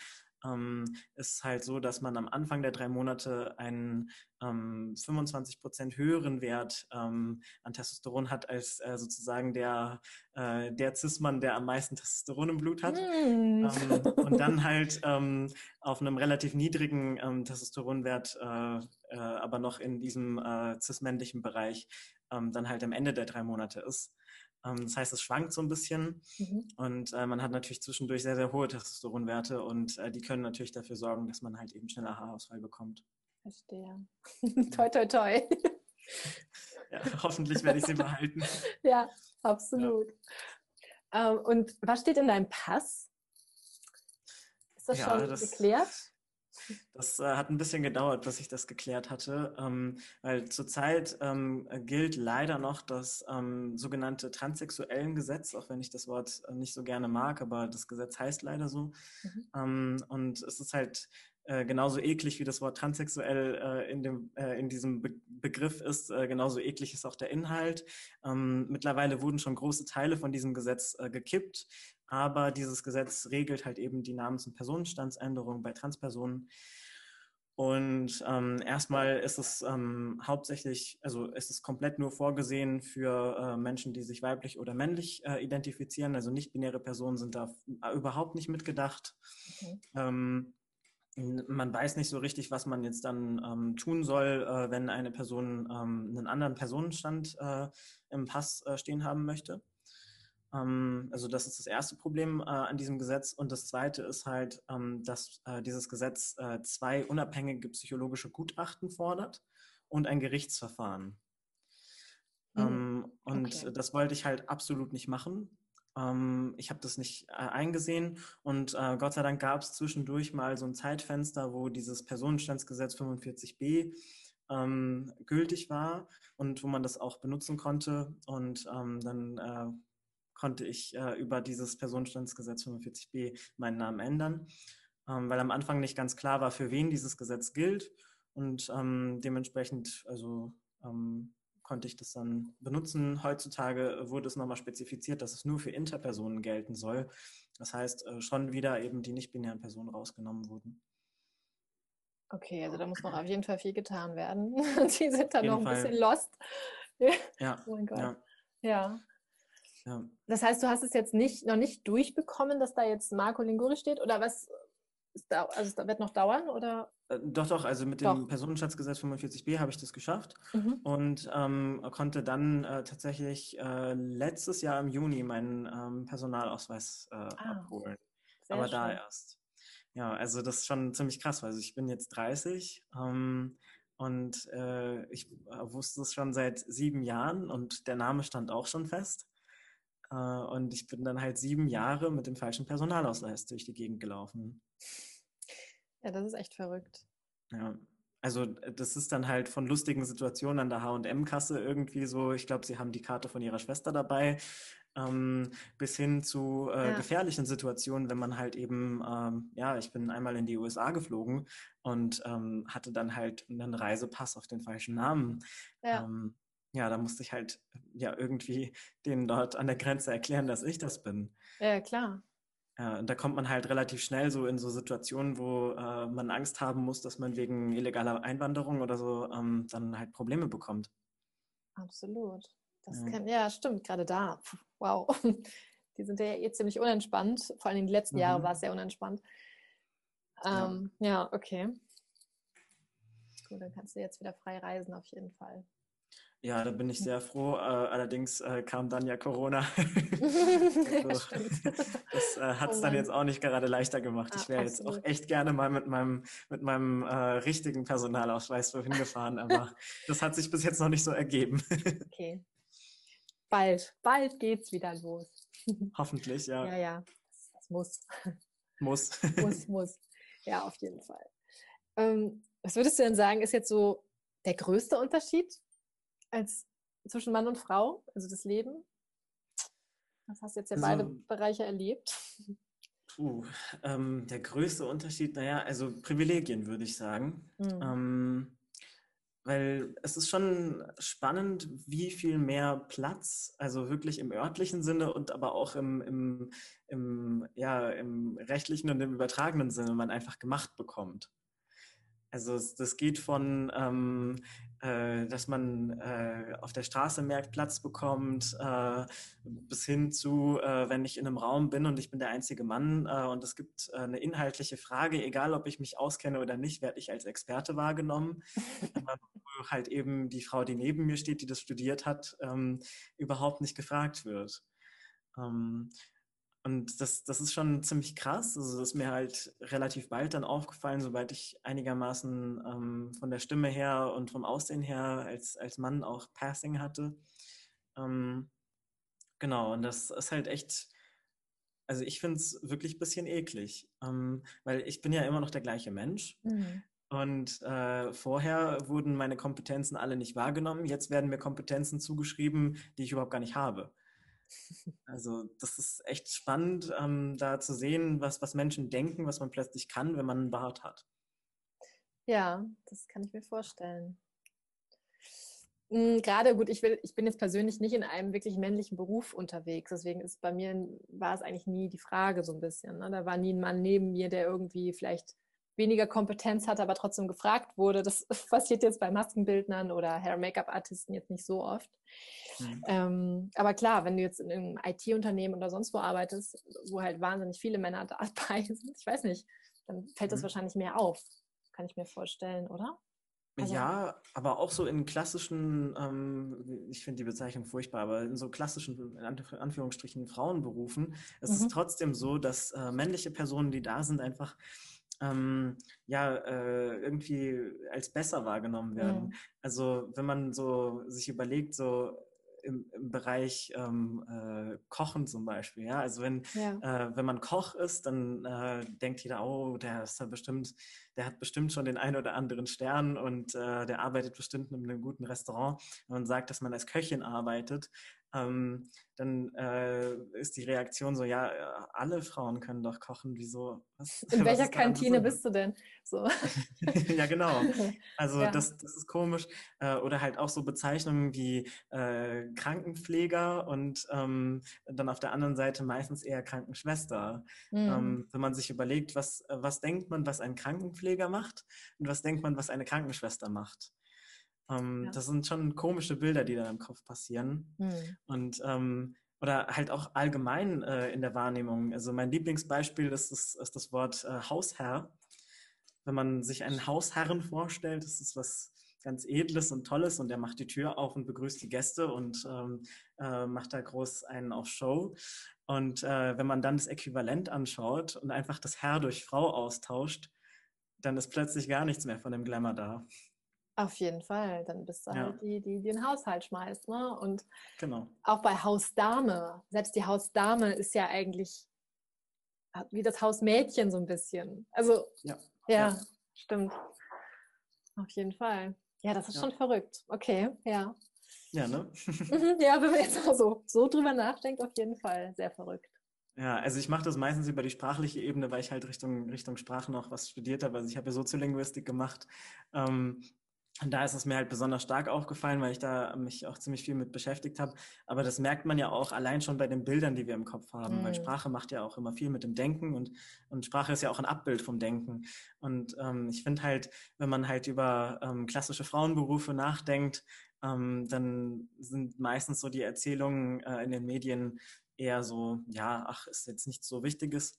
Speaker 4: ähm, ist halt so, dass man am Anfang der drei Monate einen ähm, 25 Prozent höheren Wert ähm, an Testosteron hat als äh, sozusagen der, äh, der Cis-Mann, der am meisten Testosteron im Blut hat. Mm. und dann halt ähm, auf einem relativ niedrigen ähm, Testosteronwert, äh, äh, aber noch in diesem äh, cis-männlichen Bereich, dann halt am Ende der drei Monate ist. Ähm, das heißt, es schwankt so ein bisschen mhm. und äh, man hat natürlich zwischendurch sehr, sehr hohe Testosteronwerte und äh, die können natürlich dafür sorgen, dass man halt eben schneller Haarausfall bekommt.
Speaker 2: Verstehe. toi, toi, toi.
Speaker 4: ja, hoffentlich werde ich sie behalten.
Speaker 2: ja, absolut. Ja. Ähm, und was steht in deinem Pass? Ist das ja, schon das, geklärt?
Speaker 4: Das äh, hat ein bisschen gedauert, bis ich das geklärt hatte, ähm, weil zurzeit ähm, gilt leider noch das ähm, sogenannte transsexuellen Gesetz, auch wenn ich das Wort äh, nicht so gerne mag, aber das Gesetz heißt leider so. Mhm. Ähm, und es ist halt äh, genauso eklig wie das Wort transsexuell äh, in, dem, äh, in diesem Be Begriff ist, äh, genauso eklig ist auch der Inhalt. Ähm, mittlerweile wurden schon große Teile von diesem Gesetz äh, gekippt, aber dieses Gesetz regelt halt eben die Namens- und Personenstandsänderung bei Transpersonen. Und ähm, erstmal ist es ähm, hauptsächlich, also ist es komplett nur vorgesehen für äh, Menschen, die sich weiblich oder männlich äh, identifizieren. Also nicht-binäre Personen sind da überhaupt nicht mitgedacht. Okay. Ähm, man weiß nicht so richtig, was man jetzt dann ähm, tun soll, äh, wenn eine Person ähm, einen anderen Personenstand äh, im Pass äh, stehen haben möchte. Ähm, also das ist das erste Problem äh, an diesem Gesetz. Und das zweite ist halt, ähm, dass äh, dieses Gesetz äh, zwei unabhängige psychologische Gutachten fordert und ein Gerichtsverfahren. Mhm. und okay. das wollte ich halt absolut nicht machen. Ähm, ich habe das nicht eingesehen und Gott sei Dank gab es zwischendurch mal so ein Zeitfenster, wo dieses Personenstandsgesetz 45b ähm, gültig war und wo man das auch benutzen konnte. Und ähm, dann äh, konnte ich äh, über dieses Personenstandsgesetz 45b meinen Namen ändern, ähm, weil am Anfang nicht ganz klar war, für wen dieses Gesetz gilt. Und ähm, dementsprechend, also ähm, konnte ich das dann benutzen. Heutzutage wurde es nochmal spezifiziert, dass es nur für Interpersonen gelten soll. Das heißt, äh, schon wieder eben die nicht-binären Personen rausgenommen wurden.
Speaker 2: Okay, also da muss noch auf jeden Fall viel getan werden. Sie sind da noch ein Fall. bisschen lost.
Speaker 4: Ja.
Speaker 2: oh mein Gott. Ja. ja. Ja. Das heißt, du hast es jetzt nicht, noch nicht durchbekommen, dass da jetzt Marco Linguri steht? Oder was? Also das wird noch dauern? Oder?
Speaker 4: Äh, doch, doch. Also mit doch. dem Personenschatzgesetz 45b habe ich das geschafft mhm. und ähm, konnte dann äh, tatsächlich äh, letztes Jahr im Juni meinen ähm, Personalausweis äh, ah, abholen. Aber schön. da erst. Ja, also das ist schon ziemlich krass, weil also ich bin jetzt 30 ähm, und äh, ich äh, wusste es schon seit sieben Jahren und der Name stand auch schon fest. Äh, und ich bin dann halt sieben Jahre mit dem falschen Personalausweis durch die Gegend gelaufen.
Speaker 2: Ja, das ist echt verrückt.
Speaker 4: Ja. Also das ist dann halt von lustigen Situationen an der H&M-Kasse irgendwie so, ich glaube, sie haben die Karte von ihrer Schwester dabei, ähm, bis hin zu äh, ja. gefährlichen Situationen, wenn man halt eben, ähm, ja, ich bin einmal in die USA geflogen und ähm, hatte dann halt einen Reisepass auf den falschen Namen. Ja. Ja, da musste ich halt ja irgendwie denen dort an der Grenze erklären, dass ich das bin.
Speaker 2: Ja, klar.
Speaker 4: Ja, und da kommt man halt relativ schnell so in so Situationen, wo äh, man Angst haben muss, dass man wegen illegaler Einwanderung oder so ähm, dann halt Probleme bekommt.
Speaker 2: Absolut. Das ja. Kann, ja, stimmt, gerade da. Wow. Die sind ja eh ziemlich unentspannt. Vor allem die letzten mhm. Jahre war es sehr unentspannt. Ähm, ja. ja, okay. Gut, dann kannst du jetzt wieder frei reisen, auf jeden Fall.
Speaker 4: Ja, da bin ich sehr froh. Äh, allerdings äh, kam dann ja Corona. also, das äh, hat es oh dann jetzt auch nicht gerade leichter gemacht. Ah, ich wäre jetzt auch echt gerne mal mit meinem, mit meinem äh, richtigen Personalausweis wohin gefahren, aber das hat sich bis jetzt noch nicht so ergeben.
Speaker 2: okay. Bald, bald geht's wieder los.
Speaker 4: Hoffentlich, ja.
Speaker 2: Ja, ja, das, das muss.
Speaker 4: Muss.
Speaker 2: muss, muss. Ja, auf jeden Fall. Ähm, was würdest du denn sagen, ist jetzt so der größte Unterschied als zwischen Mann und Frau, also das Leben? Das hast du jetzt ja also, beide Bereiche erlebt.
Speaker 4: Puh, ähm, der größte Unterschied, naja, also Privilegien würde ich sagen. Mhm. Ähm, weil es ist schon spannend, wie viel mehr Platz, also wirklich im örtlichen Sinne und aber auch im, im, im, ja, im rechtlichen und im übertragenen Sinne man einfach gemacht bekommt. Also das geht von, ähm, äh, dass man äh, auf der Straße mehr Platz bekommt, äh, bis hin zu, äh, wenn ich in einem Raum bin und ich bin der einzige Mann äh, und es gibt äh, eine inhaltliche Frage, egal ob ich mich auskenne oder nicht, werde ich als Experte wahrgenommen. halt eben die Frau, die neben mir steht, die das studiert hat, ähm, überhaupt nicht gefragt wird. Ähm, und das, das ist schon ziemlich krass. Also das ist mir halt relativ bald dann aufgefallen, sobald ich einigermaßen ähm, von der Stimme her und vom Aussehen her als, als Mann auch Passing hatte. Ähm, genau, und das ist halt echt, also ich finde es wirklich ein bisschen eklig, ähm, weil ich bin ja immer noch der gleiche Mensch. Mhm. Und äh, vorher wurden meine Kompetenzen alle nicht wahrgenommen. Jetzt werden mir Kompetenzen zugeschrieben, die ich überhaupt gar nicht habe. Also das ist echt spannend, ähm, da zu sehen, was, was Menschen denken, was man plötzlich kann, wenn man einen Bart hat.
Speaker 2: Ja, das kann ich mir vorstellen. Hm, gerade gut, ich, will, ich bin jetzt persönlich nicht in einem wirklich männlichen Beruf unterwegs. Deswegen ist bei mir, war es eigentlich nie die Frage so ein bisschen. Ne? Da war nie ein Mann neben mir, der irgendwie vielleicht weniger Kompetenz hat, aber trotzdem gefragt wurde. Das passiert jetzt bei Maskenbildnern oder Hair-Make-up-Artisten jetzt nicht so oft. Mhm. Ähm, aber klar, wenn du jetzt in einem IT-Unternehmen oder sonst wo arbeitest, wo halt wahnsinnig viele Männer dabei sind, ich weiß nicht, dann fällt das mhm. wahrscheinlich mehr auf. Kann ich mir vorstellen, oder?
Speaker 4: Also, ja, aber auch so in klassischen, ähm, ich finde die Bezeichnung furchtbar, aber in so klassischen, in Anführungsstrichen, Frauenberufen, es mhm. ist trotzdem so, dass äh, männliche Personen, die da sind, einfach ähm, ja, äh, irgendwie als besser wahrgenommen werden. Mhm. Also wenn man so sich überlegt, so im, im Bereich ähm, äh, Kochen zum Beispiel. Ja? Also wenn, ja. äh, wenn man Koch ist, dann äh, denkt jeder, oh, der ist ja bestimmt, der hat bestimmt schon den einen oder anderen Stern und äh, der arbeitet bestimmt in einem guten Restaurant. Wenn man sagt, dass man als Köchin arbeitet, ähm, dann äh, ist die Reaktion so, ja, alle Frauen können doch kochen, wieso?
Speaker 2: Was, In welcher Kantine bist du denn? So.
Speaker 4: ja, genau. Also ja. Das, das ist komisch. Äh, oder halt auch so Bezeichnungen wie äh, Krankenpfleger und ähm, dann auf der anderen Seite meistens eher Krankenschwester. Mhm. Ähm, wenn man sich überlegt, was, was denkt man, was ein Krankenpfleger macht und was denkt man, was eine Krankenschwester macht. Ähm, ja. Das sind schon komische Bilder, die da im Kopf passieren. Mhm. Und ähm, oder halt auch allgemein äh, in der Wahrnehmung. Also mein Lieblingsbeispiel ist das, ist das Wort äh, Hausherr. Wenn man sich einen Hausherren vorstellt, das ist was ganz Edles und Tolles und der macht die Tür auf und begrüßt die Gäste und ähm, äh, macht da groß einen auf Show. Und äh, wenn man dann das Äquivalent anschaut und einfach das Herr durch Frau austauscht, dann ist plötzlich gar nichts mehr von dem Glamour da.
Speaker 2: Auf jeden Fall. Dann bist du ja. halt die, die, die den Haushalt schmeißt. Ne? Und
Speaker 4: genau.
Speaker 2: auch bei Hausdame, selbst die Hausdame ist ja eigentlich wie das Hausmädchen so ein bisschen. Also, ja, ja, ja. stimmt. Auf jeden Fall. Ja, das ist ja. schon verrückt. Okay, ja.
Speaker 4: Ja, ne?
Speaker 2: Mhm, ja, wenn man jetzt mal so, so drüber nachdenkt, auf jeden Fall sehr verrückt.
Speaker 4: Ja, also ich mache das meistens über die sprachliche Ebene, weil ich halt Richtung, Richtung Sprache noch was studiert habe. Also ich habe ja Soziolinguistik gemacht. Ähm, und da ist es mir halt besonders stark aufgefallen, weil ich da mich auch ziemlich viel mit beschäftigt habe. Aber das merkt man ja auch allein schon bei den Bildern, die wir im Kopf haben, mhm. weil Sprache macht ja auch immer viel mit dem Denken und, und Sprache ist ja auch ein Abbild vom Denken. Und ähm, ich finde halt, wenn man halt über ähm, klassische Frauenberufe nachdenkt, ähm, dann sind meistens so die Erzählungen äh, in den Medien eher so, ja, ach, ist jetzt nichts so Wichtiges.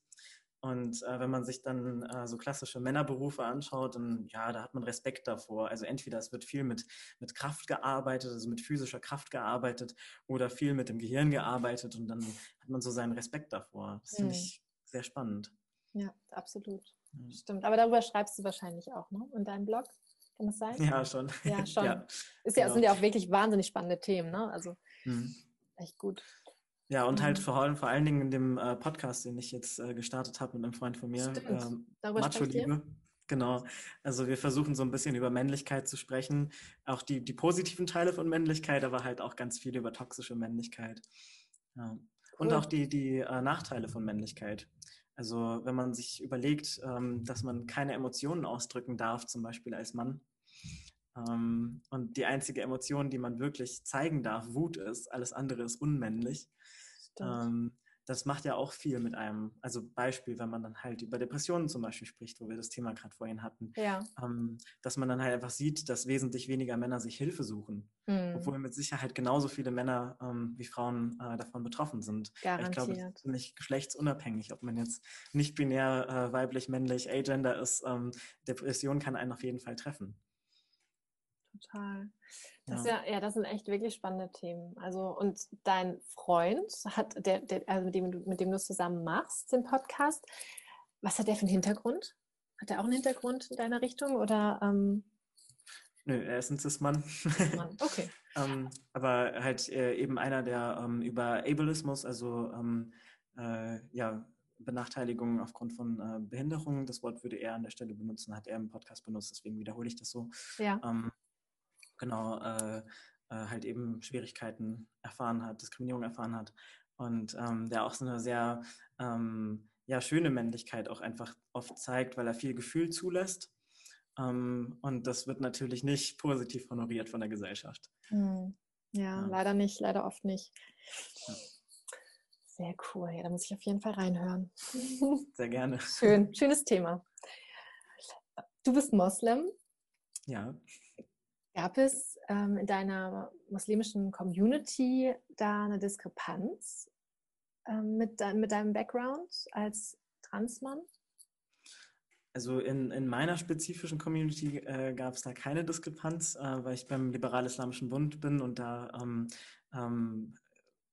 Speaker 4: Und äh, wenn man sich dann äh, so klassische Männerberufe anschaut, dann ja, da hat man Respekt davor. Also entweder es wird viel mit, mit Kraft gearbeitet, also mit physischer Kraft gearbeitet oder viel mit dem Gehirn gearbeitet und dann hat man so seinen Respekt davor. Das finde hm. ich sehr spannend.
Speaker 2: Ja, absolut. Mhm. Stimmt. Aber darüber schreibst du wahrscheinlich auch, ne? In deinem Blog? Kann das sein?
Speaker 4: Ja, schon.
Speaker 2: Ja, schon. ja, Ist ja, genau. sind ja auch wirklich wahnsinnig spannende Themen, ne? Also mhm. echt gut.
Speaker 4: Ja, und halt mhm. vor, vor allen Dingen in dem äh, Podcast, den ich jetzt äh, gestartet habe mit einem Freund von mir, ähm, Macho Liebe. Genau. Also wir versuchen so ein bisschen über Männlichkeit zu sprechen, auch die, die positiven Teile von Männlichkeit, aber halt auch ganz viel über toxische Männlichkeit. Ja. Cool. Und auch die, die äh, Nachteile von Männlichkeit. Also wenn man sich überlegt, ähm, dass man keine Emotionen ausdrücken darf, zum Beispiel als Mann, ähm, und die einzige Emotion, die man wirklich zeigen darf, Wut ist, alles andere ist unmännlich, ähm, das macht ja auch viel mit einem. Also Beispiel, wenn man dann halt über Depressionen zum Beispiel spricht, wo wir das Thema gerade vorhin hatten,
Speaker 2: ja.
Speaker 4: ähm, dass man dann halt einfach sieht, dass wesentlich weniger Männer sich Hilfe suchen, mhm. obwohl mit Sicherheit genauso viele Männer ähm, wie Frauen äh, davon betroffen sind. Ich glaube, es ist ziemlich geschlechtsunabhängig, ob man jetzt nicht binär, äh, weiblich, männlich, agender ist. Ähm, Depression kann einen auf jeden Fall treffen.
Speaker 2: Total. Das ja. ja, ja, das sind echt wirklich spannende Themen. Also, und dein Freund hat, der, der, also mit dem, mit dem du zusammen machst, den Podcast, was hat der für einen Hintergrund? Hat er auch einen Hintergrund in deiner Richtung oder? Ähm
Speaker 4: Nö, er ist ein Cis-Mann.
Speaker 2: Okay.
Speaker 4: ähm, aber halt äh, eben einer, der ähm, über Ableismus, also ähm, äh, ja, Benachteiligungen aufgrund von äh, Behinderungen, das Wort würde er an der Stelle benutzen, hat er im Podcast benutzt, deswegen wiederhole ich das so.
Speaker 2: Ja.
Speaker 4: Ähm, genau äh, äh, halt eben Schwierigkeiten erfahren hat, Diskriminierung erfahren hat und ähm, der auch so eine sehr ähm, ja, schöne Männlichkeit auch einfach oft zeigt, weil er viel Gefühl zulässt Ähm, und das wird natürlich nicht positiv honoriert von der Gesellschaft.
Speaker 2: Hm. Ja, ja, leider nicht, leider oft nicht. Ja. Sehr cool. Ja, da muss ich auf jeden Fall reinhören.
Speaker 4: Sehr gerne.
Speaker 2: Schön, schönes Thema. Du bist Moslem.
Speaker 4: Ja.
Speaker 2: Gab es ähm, in deiner muslimischen Community da eine Diskrepanz ähm, mit, de mit deinem Background als Transmann?
Speaker 4: Also in, in meiner spezifischen Community äh, gab es da keine Diskrepanz, äh, weil ich beim Liberal-Islamischen Bund bin und da ähm, ähm,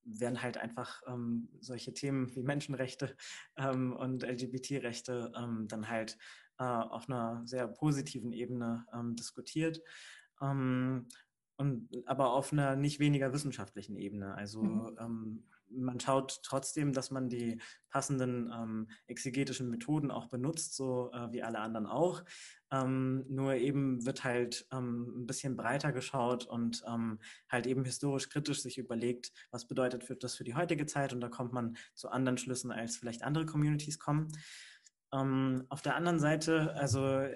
Speaker 4: werden halt einfach ähm, solche Themen wie Menschenrechte ähm, und LGBT-Rechte ähm, dann halt äh, auf einer sehr positiven Ebene ähm, diskutiert. Ähm, und, aber auf einer nicht weniger wissenschaftlichen Ebene. Also mhm. ähm, man schaut trotzdem, dass man die passenden ähm, exegetischen Methoden auch benutzt, so äh, wie alle anderen auch. Ähm, nur eben wird halt ähm, ein bisschen breiter geschaut und ähm, halt eben historisch kritisch sich überlegt, was bedeutet das für die heutige Zeit und da kommt man zu anderen Schlüssen, als vielleicht andere Communities kommen. Ähm, auf der anderen Seite, also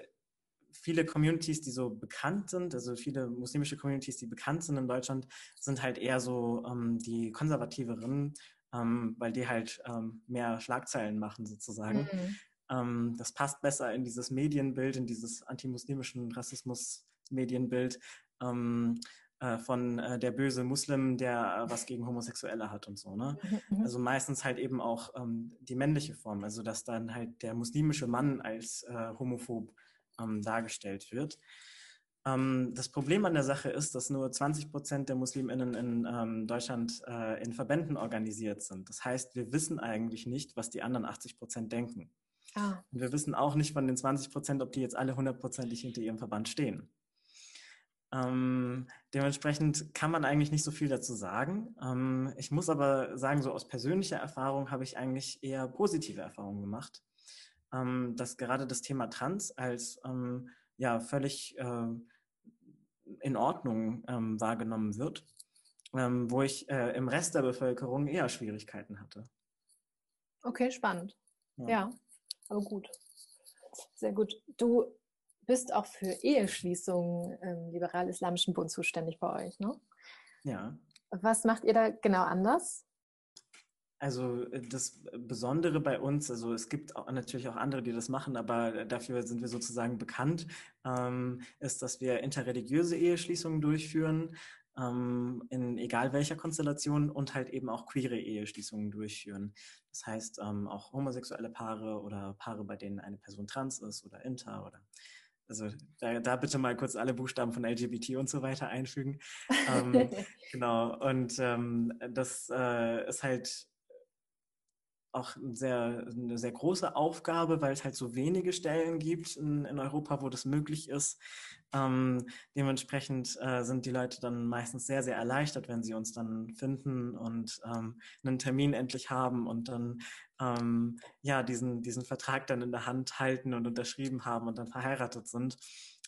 Speaker 4: viele Communities, die so bekannt sind, also viele muslimische Communities, die bekannt sind in Deutschland, sind halt eher so ähm, die konservativeren, ähm, weil die halt ähm, mehr Schlagzeilen machen sozusagen. Mhm. Ähm, das passt besser in dieses Medienbild, in dieses antimuslimischen Rassismus-Medienbild ähm, äh, von äh, der böse Muslim, der äh, was gegen Homosexuelle hat und so. Ne? Mhm. mhm. Also meistens halt eben auch ähm, die männliche Form, also dass dann halt der muslimische Mann als äh, homophob ähm, dargestellt wird. Ähm, das Problem an der Sache ist, dass nur 20 Prozent der MuslimInnen in ähm, Deutschland äh, in Verbänden organisiert sind. Das heißt, wir wissen eigentlich nicht, was die anderen 80 Prozent denken. Ah. Und wir wissen auch nicht von den 20 Prozent, ob die jetzt alle hundertprozentig hinter ihrem Verband stehen. Ähm, dementsprechend kann man eigentlich nicht so viel dazu sagen. Ähm, ich muss aber sagen, so aus persönlicher Erfahrung habe ich eigentlich eher positive Erfahrungen gemacht dass gerade das Thema Trans als ähm, ja völlig äh, in Ordnung ähm, wahrgenommen wird, ähm, wo ich äh, im Rest der Bevölkerung eher Schwierigkeiten hatte.
Speaker 2: Okay, spannend. Ja, ja aber gut. Sehr gut. Du bist auch für Eheschließungen im Liberal-Islamischen Bund zuständig bei euch, ne?
Speaker 4: Ja.
Speaker 2: Was macht ihr da genau anders?
Speaker 4: Also äh, das Besondere bei uns, also es gibt auch, natürlich auch andere, die das machen, aber dafür sind wir sozusagen bekannt, ähm, ist, dass wir interreligiöse Eheschließungen durchführen, ähm, in egal welcher Konstellation und halt eben auch queere Eheschließungen durchführen. Das heißt ähm, auch homosexuelle Paare oder Paare, bei denen eine Person trans ist oder inter oder also da, da, bitte mal kurz alle Buchstaben von LGBT und so weiter einfügen. ähm, genau, und ähm, das äh, ist halt auch ein sehr, eine sehr große Aufgabe, weil es halt so wenige Stellen gibt in, in Europa, wo das möglich ist. Ähm, dementsprechend äh, sind die Leute dann meistens sehr, sehr erleichtert, wenn sie uns dann finden und ähm, einen Termin endlich haben und dann ähm, ja diesen, diesen Vertrag dann in der Hand halten und unterschrieben haben und dann verheiratet sind.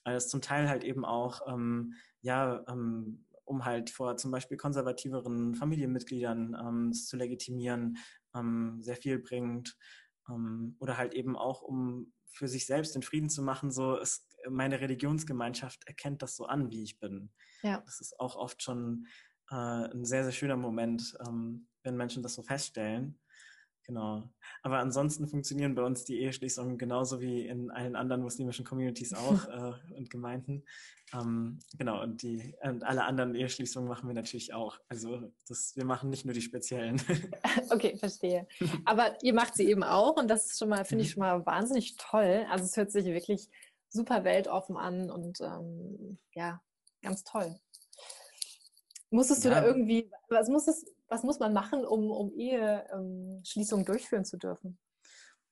Speaker 4: Weil es zum Teil halt eben auch ähm, ja ähm, um halt vor zum Beispiel konservativeren Familienmitgliedern ähm, zu legitimieren, ähm, sehr viel bringt. Ähm, oder halt eben auch, um für sich selbst den Frieden zu machen, so ist meine Religionsgemeinschaft erkennt das so an, wie ich bin. Ja. Das ist auch oft schon äh, ein sehr, sehr schöner Moment, ähm, wenn Menschen das so feststellen. Genau. Aber ansonsten funktionieren bei uns die Eheschließungen genauso wie in allen anderen muslimischen Communities auch äh, und Gemeinden. Ähm, genau, und, die, und alle anderen Eheschließungen machen wir natürlich auch. Also das, wir machen nicht nur die speziellen.
Speaker 2: okay, verstehe. Aber ihr macht sie eben auch und das ist schon mal, finde ich mhm. schon mal wahnsinnig toll. Also es hört sich wirklich super weltoffen an und ähm, ja, ganz toll. Musstest du ja. da irgendwie, was musstest, was muss man machen, um, um Eheschließungen ähm, durchführen zu dürfen?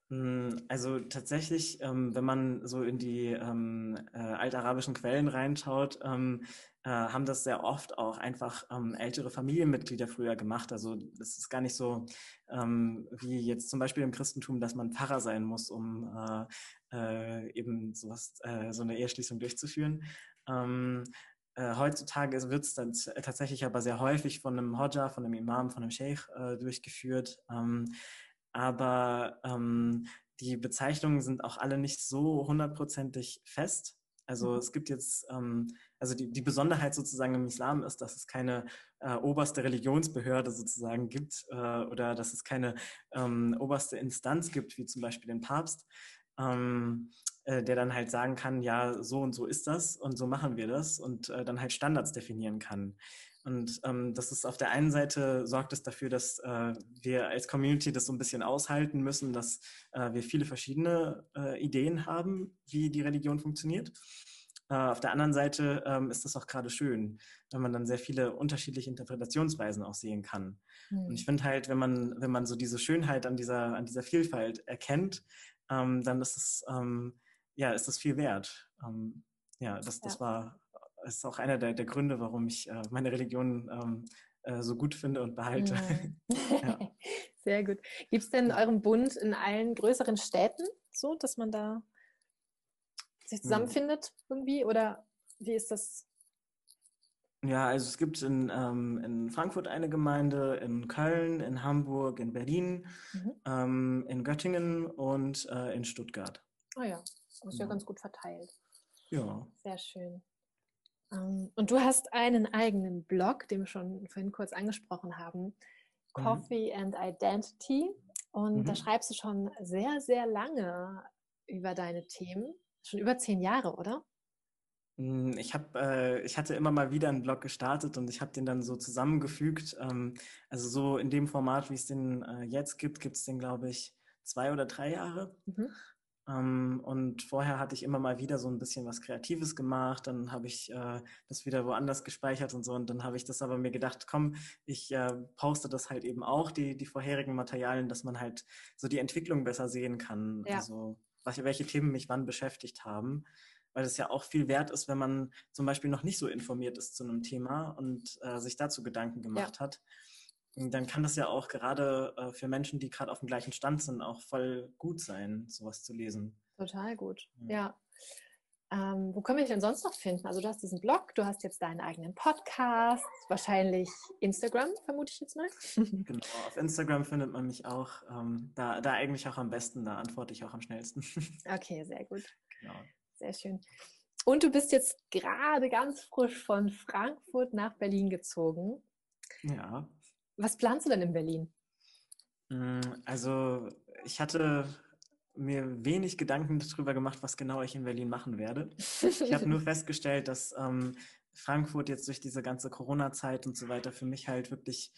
Speaker 4: Hm, also tatsächlich, ähm, wenn man so in die ähm, äh, altarabischen Quellen reinschaut, ähm, äh, haben das sehr oft auch einfach ähm, ältere Familienmitglieder früher gemacht. Also das ist gar nicht so ähm, wie jetzt zum Beispiel im Christentum, dass man Pfarrer sein muss, um äh, äh eben sowas, äh, so eine Eheschließung durchzuführen. Ähm, äh, heutzutage wird es dann tatsächlich aber sehr häufig von einem Hodja, von einem Imam, von einem Sheikh äh, durchgeführt. Ähm, aber ähm, die Bezeichnungen sind auch alle nicht so hundertprozentig fest. Also mhm. es gibt jetzt, ähm, also die, die Besonderheit sozusagen im Islam ist, dass es keine äh, oberste Religionsbehörde sozusagen gibt äh, oder dass es keine ähm, oberste Instanz gibt, wie zum Beispiel den Papst, ähm, äh, der dann halt sagen kann, ja, so und so ist das und so machen wir das und äh, dann halt Standards definieren kann. Und ähm, das ist auf der einen Seite sorgt es dafür, dass äh, wir als Community das so ein bisschen aushalten müssen, dass äh, wir viele verschiedene äh, Ideen haben, wie die Religion funktioniert. Äh, auf der anderen Seite ähm, ist das auch gerade schön, wenn man dann sehr viele unterschiedliche Interpretationsweisen auch sehen kann. Mhm. Und ich finde halt, wenn man, wenn man so diese Schönheit an dieser, an dieser Vielfalt erkennt, ähm, dann ist es, ähm, ja, ist das viel wert. Ähm, ja, das, das ja. war das ist auch einer der, der Gründe, warum ich äh, meine Religion ähm, äh, so gut finde und behalte.
Speaker 2: Mhm. ja. Sehr gut. Gibt es denn eurem Bund in allen größeren Städten so, dass man da sich hm. zusammenfindet irgendwie? Oder wie ist das?
Speaker 4: Ja, also es gibt in, ähm, in Frankfurt eine Gemeinde, in Köln, in Hamburg, in Berlin, mhm. ähm, in Göttingen und äh, in Stuttgart.
Speaker 2: Ah ja, das ist ja. ja ganz gut verteilt.
Speaker 4: Ja.
Speaker 2: Sehr schön. Ähm, und du hast einen eigenen Blog, den wir schon vorhin kurz angesprochen haben, mhm. Coffee and Identity. Und mhm. da schreibst du schon sehr, sehr lange über deine Themen. Schon über zehn Jahre, oder?
Speaker 4: Hm, ich, hab, äh, ich hatte immer mal wieder einen Blog gestartet und ich habe den dann so zusammengefügt. Ähm, also so in dem Format, wie es den äh, jetzt gibt, gibt es den, glaube ich, zwei oder drei Jahre. Mhm. Ähm, und vorher hatte ich immer mal wieder so ein bisschen was Kreatives gemacht, dann habe ich äh, das wieder woanders gespeichert und so. Und dann habe ich das aber mir gedacht, komm, ich äh, poste das halt eben auch, die, die vorherigen Materialien, dass man halt so die Entwicklung besser sehen kann. Ja. Also welche, welche Themen mich wann beschäftigt haben. Weil es ja auch viel wert ist, wenn man zum Beispiel noch nicht so informiert ist zu einem Thema und äh, sich dazu Gedanken gemacht ja. hat dann kann das ja auch gerade äh, für Menschen, die gerade auf dem gleichen Stand sind, auch voll gut sein, sowas zu lesen.
Speaker 2: Total gut, ja. ja. Ähm, wo können wir dich denn sonst noch finden? Also du hast diesen Blog, du hast jetzt deinen eigenen Podcast, wahrscheinlich Instagram, vermute ich jetzt mal.
Speaker 4: genau, auf Instagram findet man mich auch. Ähm, da, da eigentlich auch am besten, da antworte ich auch am schnellsten.
Speaker 2: okay, sehr gut. Genau. Sehr schön. Und du bist jetzt gerade ganz frisch von Frankfurt nach Berlin gezogen.
Speaker 4: Ja.
Speaker 2: Was planst du denn in Berlin?
Speaker 4: Mm, also ich hatte mir wenig Gedanken darüber gemacht, was genau ich in Berlin machen werde. Ich habe nur festgestellt, dass ähm, Frankfurt jetzt durch diese ganze Corona-Zeit und so weiter für mich halt wirklich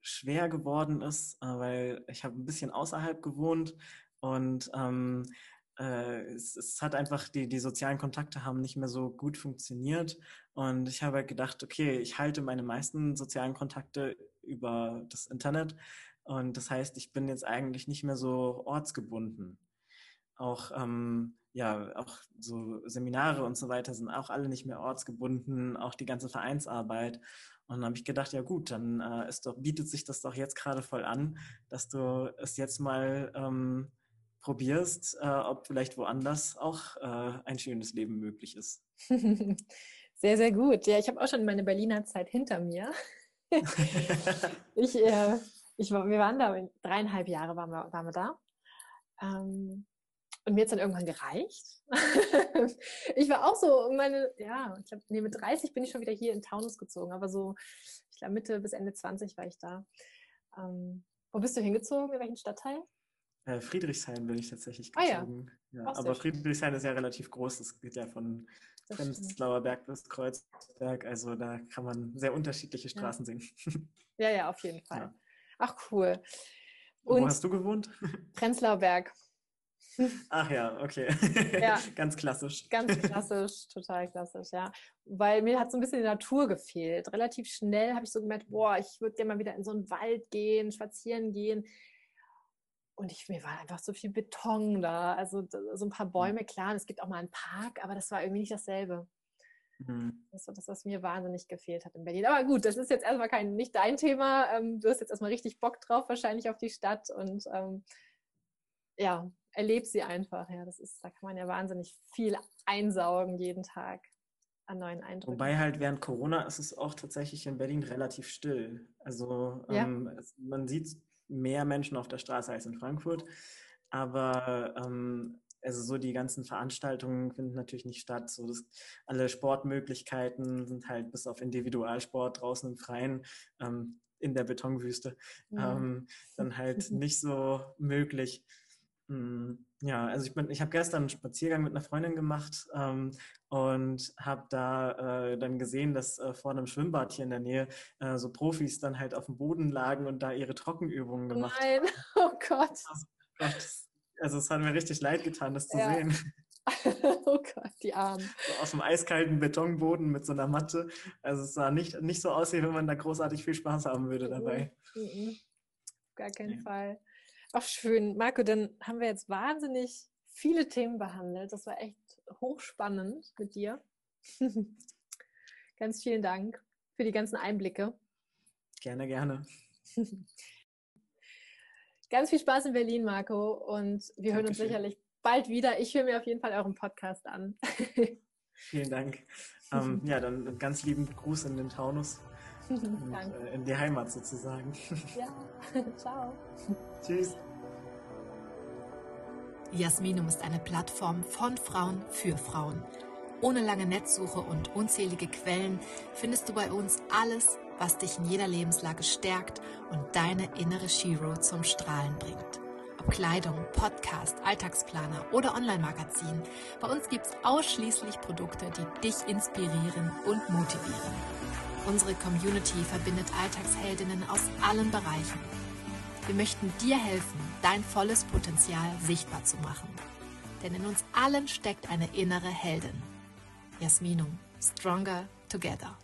Speaker 4: schwer geworden ist, äh, weil ich habe ein bisschen außerhalb gewohnt und ähm, äh, es, es, hat einfach, die, die sozialen Kontakte haben nicht mehr so gut funktioniert. Und ich habe halt gedacht, okay, ich halte meine meisten sozialen Kontakte über das Internet. Und das heißt, ich bin jetzt eigentlich nicht mehr so ortsgebunden. Auch, ähm, ja, auch so Seminare und so weiter sind auch alle nicht mehr ortsgebunden, auch die ganze Vereinsarbeit. Und dann habe ich gedacht, ja gut, dann äh, ist doch, bietet sich das doch jetzt gerade voll an, dass du es jetzt mal ähm, probierst, äh, ob vielleicht woanders auch äh, ein schönes Leben möglich ist.
Speaker 2: Sehr, sehr gut. Ja, ich habe auch schon meine Berliner Zeit hinter mir. ich, äh, ich, wir waren da, dreieinhalb Jahre waren wir, waren wir da. Ähm, und mir hat es dann irgendwann gereicht. ich war auch so, meine, ja, ich glaube, nee, mit 30 bin ich schon wieder hier in Taunus gezogen, aber so, ich glaube, Mitte bis Ende 20 war ich da. Ähm, wo bist du hingezogen? In welchen Stadtteil?
Speaker 4: Äh, Friedrichshain bin ich tatsächlich gezogen. Ah, ja. ja aber Friedrichshain ist ja relativ groß. Das geht ja von Prenzlauer Berg bis Kreuzberg. Also da kann man sehr unterschiedliche Straßen ja.
Speaker 2: sehen. Ja, ja, auf jeden Fall. Ja. Ach, cool.
Speaker 4: Und Wo hast du gewohnt?
Speaker 2: Prenzlauer Berg.
Speaker 4: Ach ja, okay. Ja. ganz klassisch.
Speaker 2: Ganz klassisch, total klassisch, ja. Weil mir hat so ein bisschen die Natur gefehlt. Relativ schnell habe ich so gemerkt, boah, ich würde gerne mal wieder in so einen Wald gehen, spazieren gehen. Und ich, mir war einfach so viel Beton da. Also so ein paar mhm. Bäume, klar, es gibt auch mal einen Park, aber das war irgendwie nicht dasselbe. Mhm. Das war das, was mir wahnsinnig gefehlt hat in Berlin. Aber gut, das ist jetzt erstmal kein, nicht dein Thema. Ähm, du hast jetzt erstmal richtig Bock drauf, wahrscheinlich auf die Stadt und ähm, ja, erleb sie einfach. Ja, das ist, da kann man ja wahnsinnig viel einsaugen jeden Tag an neuen Eindrücken.
Speaker 4: Wobei halt während Corona ist es auch tatsächlich in Berlin relativ still. Also ja. ähm, es, man sieht mehr Menschen auf der Straße als in Frankfurt. Aber ähm, also so die ganzen Veranstaltungen finden natürlich nicht statt. So das, alle Sportmöglichkeiten sind halt bis auf Individualsport draußen im Freien ähm, in der Betonwüste ja. ähm, dann halt nicht so möglich. Hm, ja, also ich bin, ich habe gestern einen Spaziergang mit einer Freundin gemacht ähm, und habe da äh, dann gesehen, dass äh, vor einem Schwimmbad hier in der Nähe äh, so Profis dann halt auf dem Boden lagen und da ihre Trockenübungen gemacht
Speaker 5: Nein, oh Gott.
Speaker 4: Also, also es hat mir richtig leid getan, das zu ja. sehen.
Speaker 5: oh Gott, die Armen.
Speaker 4: So auf dem eiskalten Betonboden mit so einer Matte. Also es sah nicht, nicht so aus, wie wenn man da großartig viel Spaß haben würde dabei.
Speaker 5: Mhm. Mhm. Gar keinen ja. Fall. Ach schön. Marco, dann haben wir jetzt wahnsinnig viele Themen behandelt. Das war echt hochspannend mit dir. Ganz vielen Dank für die ganzen Einblicke.
Speaker 4: Gerne, gerne.
Speaker 5: Ganz viel Spaß in Berlin, Marco. Und wir Dankeschön. hören uns sicherlich bald wieder. Ich höre mir auf jeden Fall euren Podcast an.
Speaker 4: Vielen Dank. Ähm, ja, dann ganz lieben Gruß in den Taunus. Und, äh, in die Heimat sozusagen.
Speaker 5: Ja, ciao.
Speaker 4: Tschüss.
Speaker 2: Jasminum ist eine Plattform von Frauen für Frauen. Ohne lange Netzsuche und unzählige Quellen findest du bei uns alles, was dich in jeder Lebenslage stärkt und deine innere Shiro zum Strahlen bringt. Ob Kleidung, Podcast, Alltagsplaner oder Online-Magazin, bei uns gibt es ausschließlich Produkte, die dich inspirieren und motivieren. Unsere Community verbindet Alltagsheldinnen aus allen Bereichen. Wir möchten dir helfen, dein volles Potenzial sichtbar zu machen. Denn in uns allen steckt eine innere Heldin. Jasminum, Stronger Together.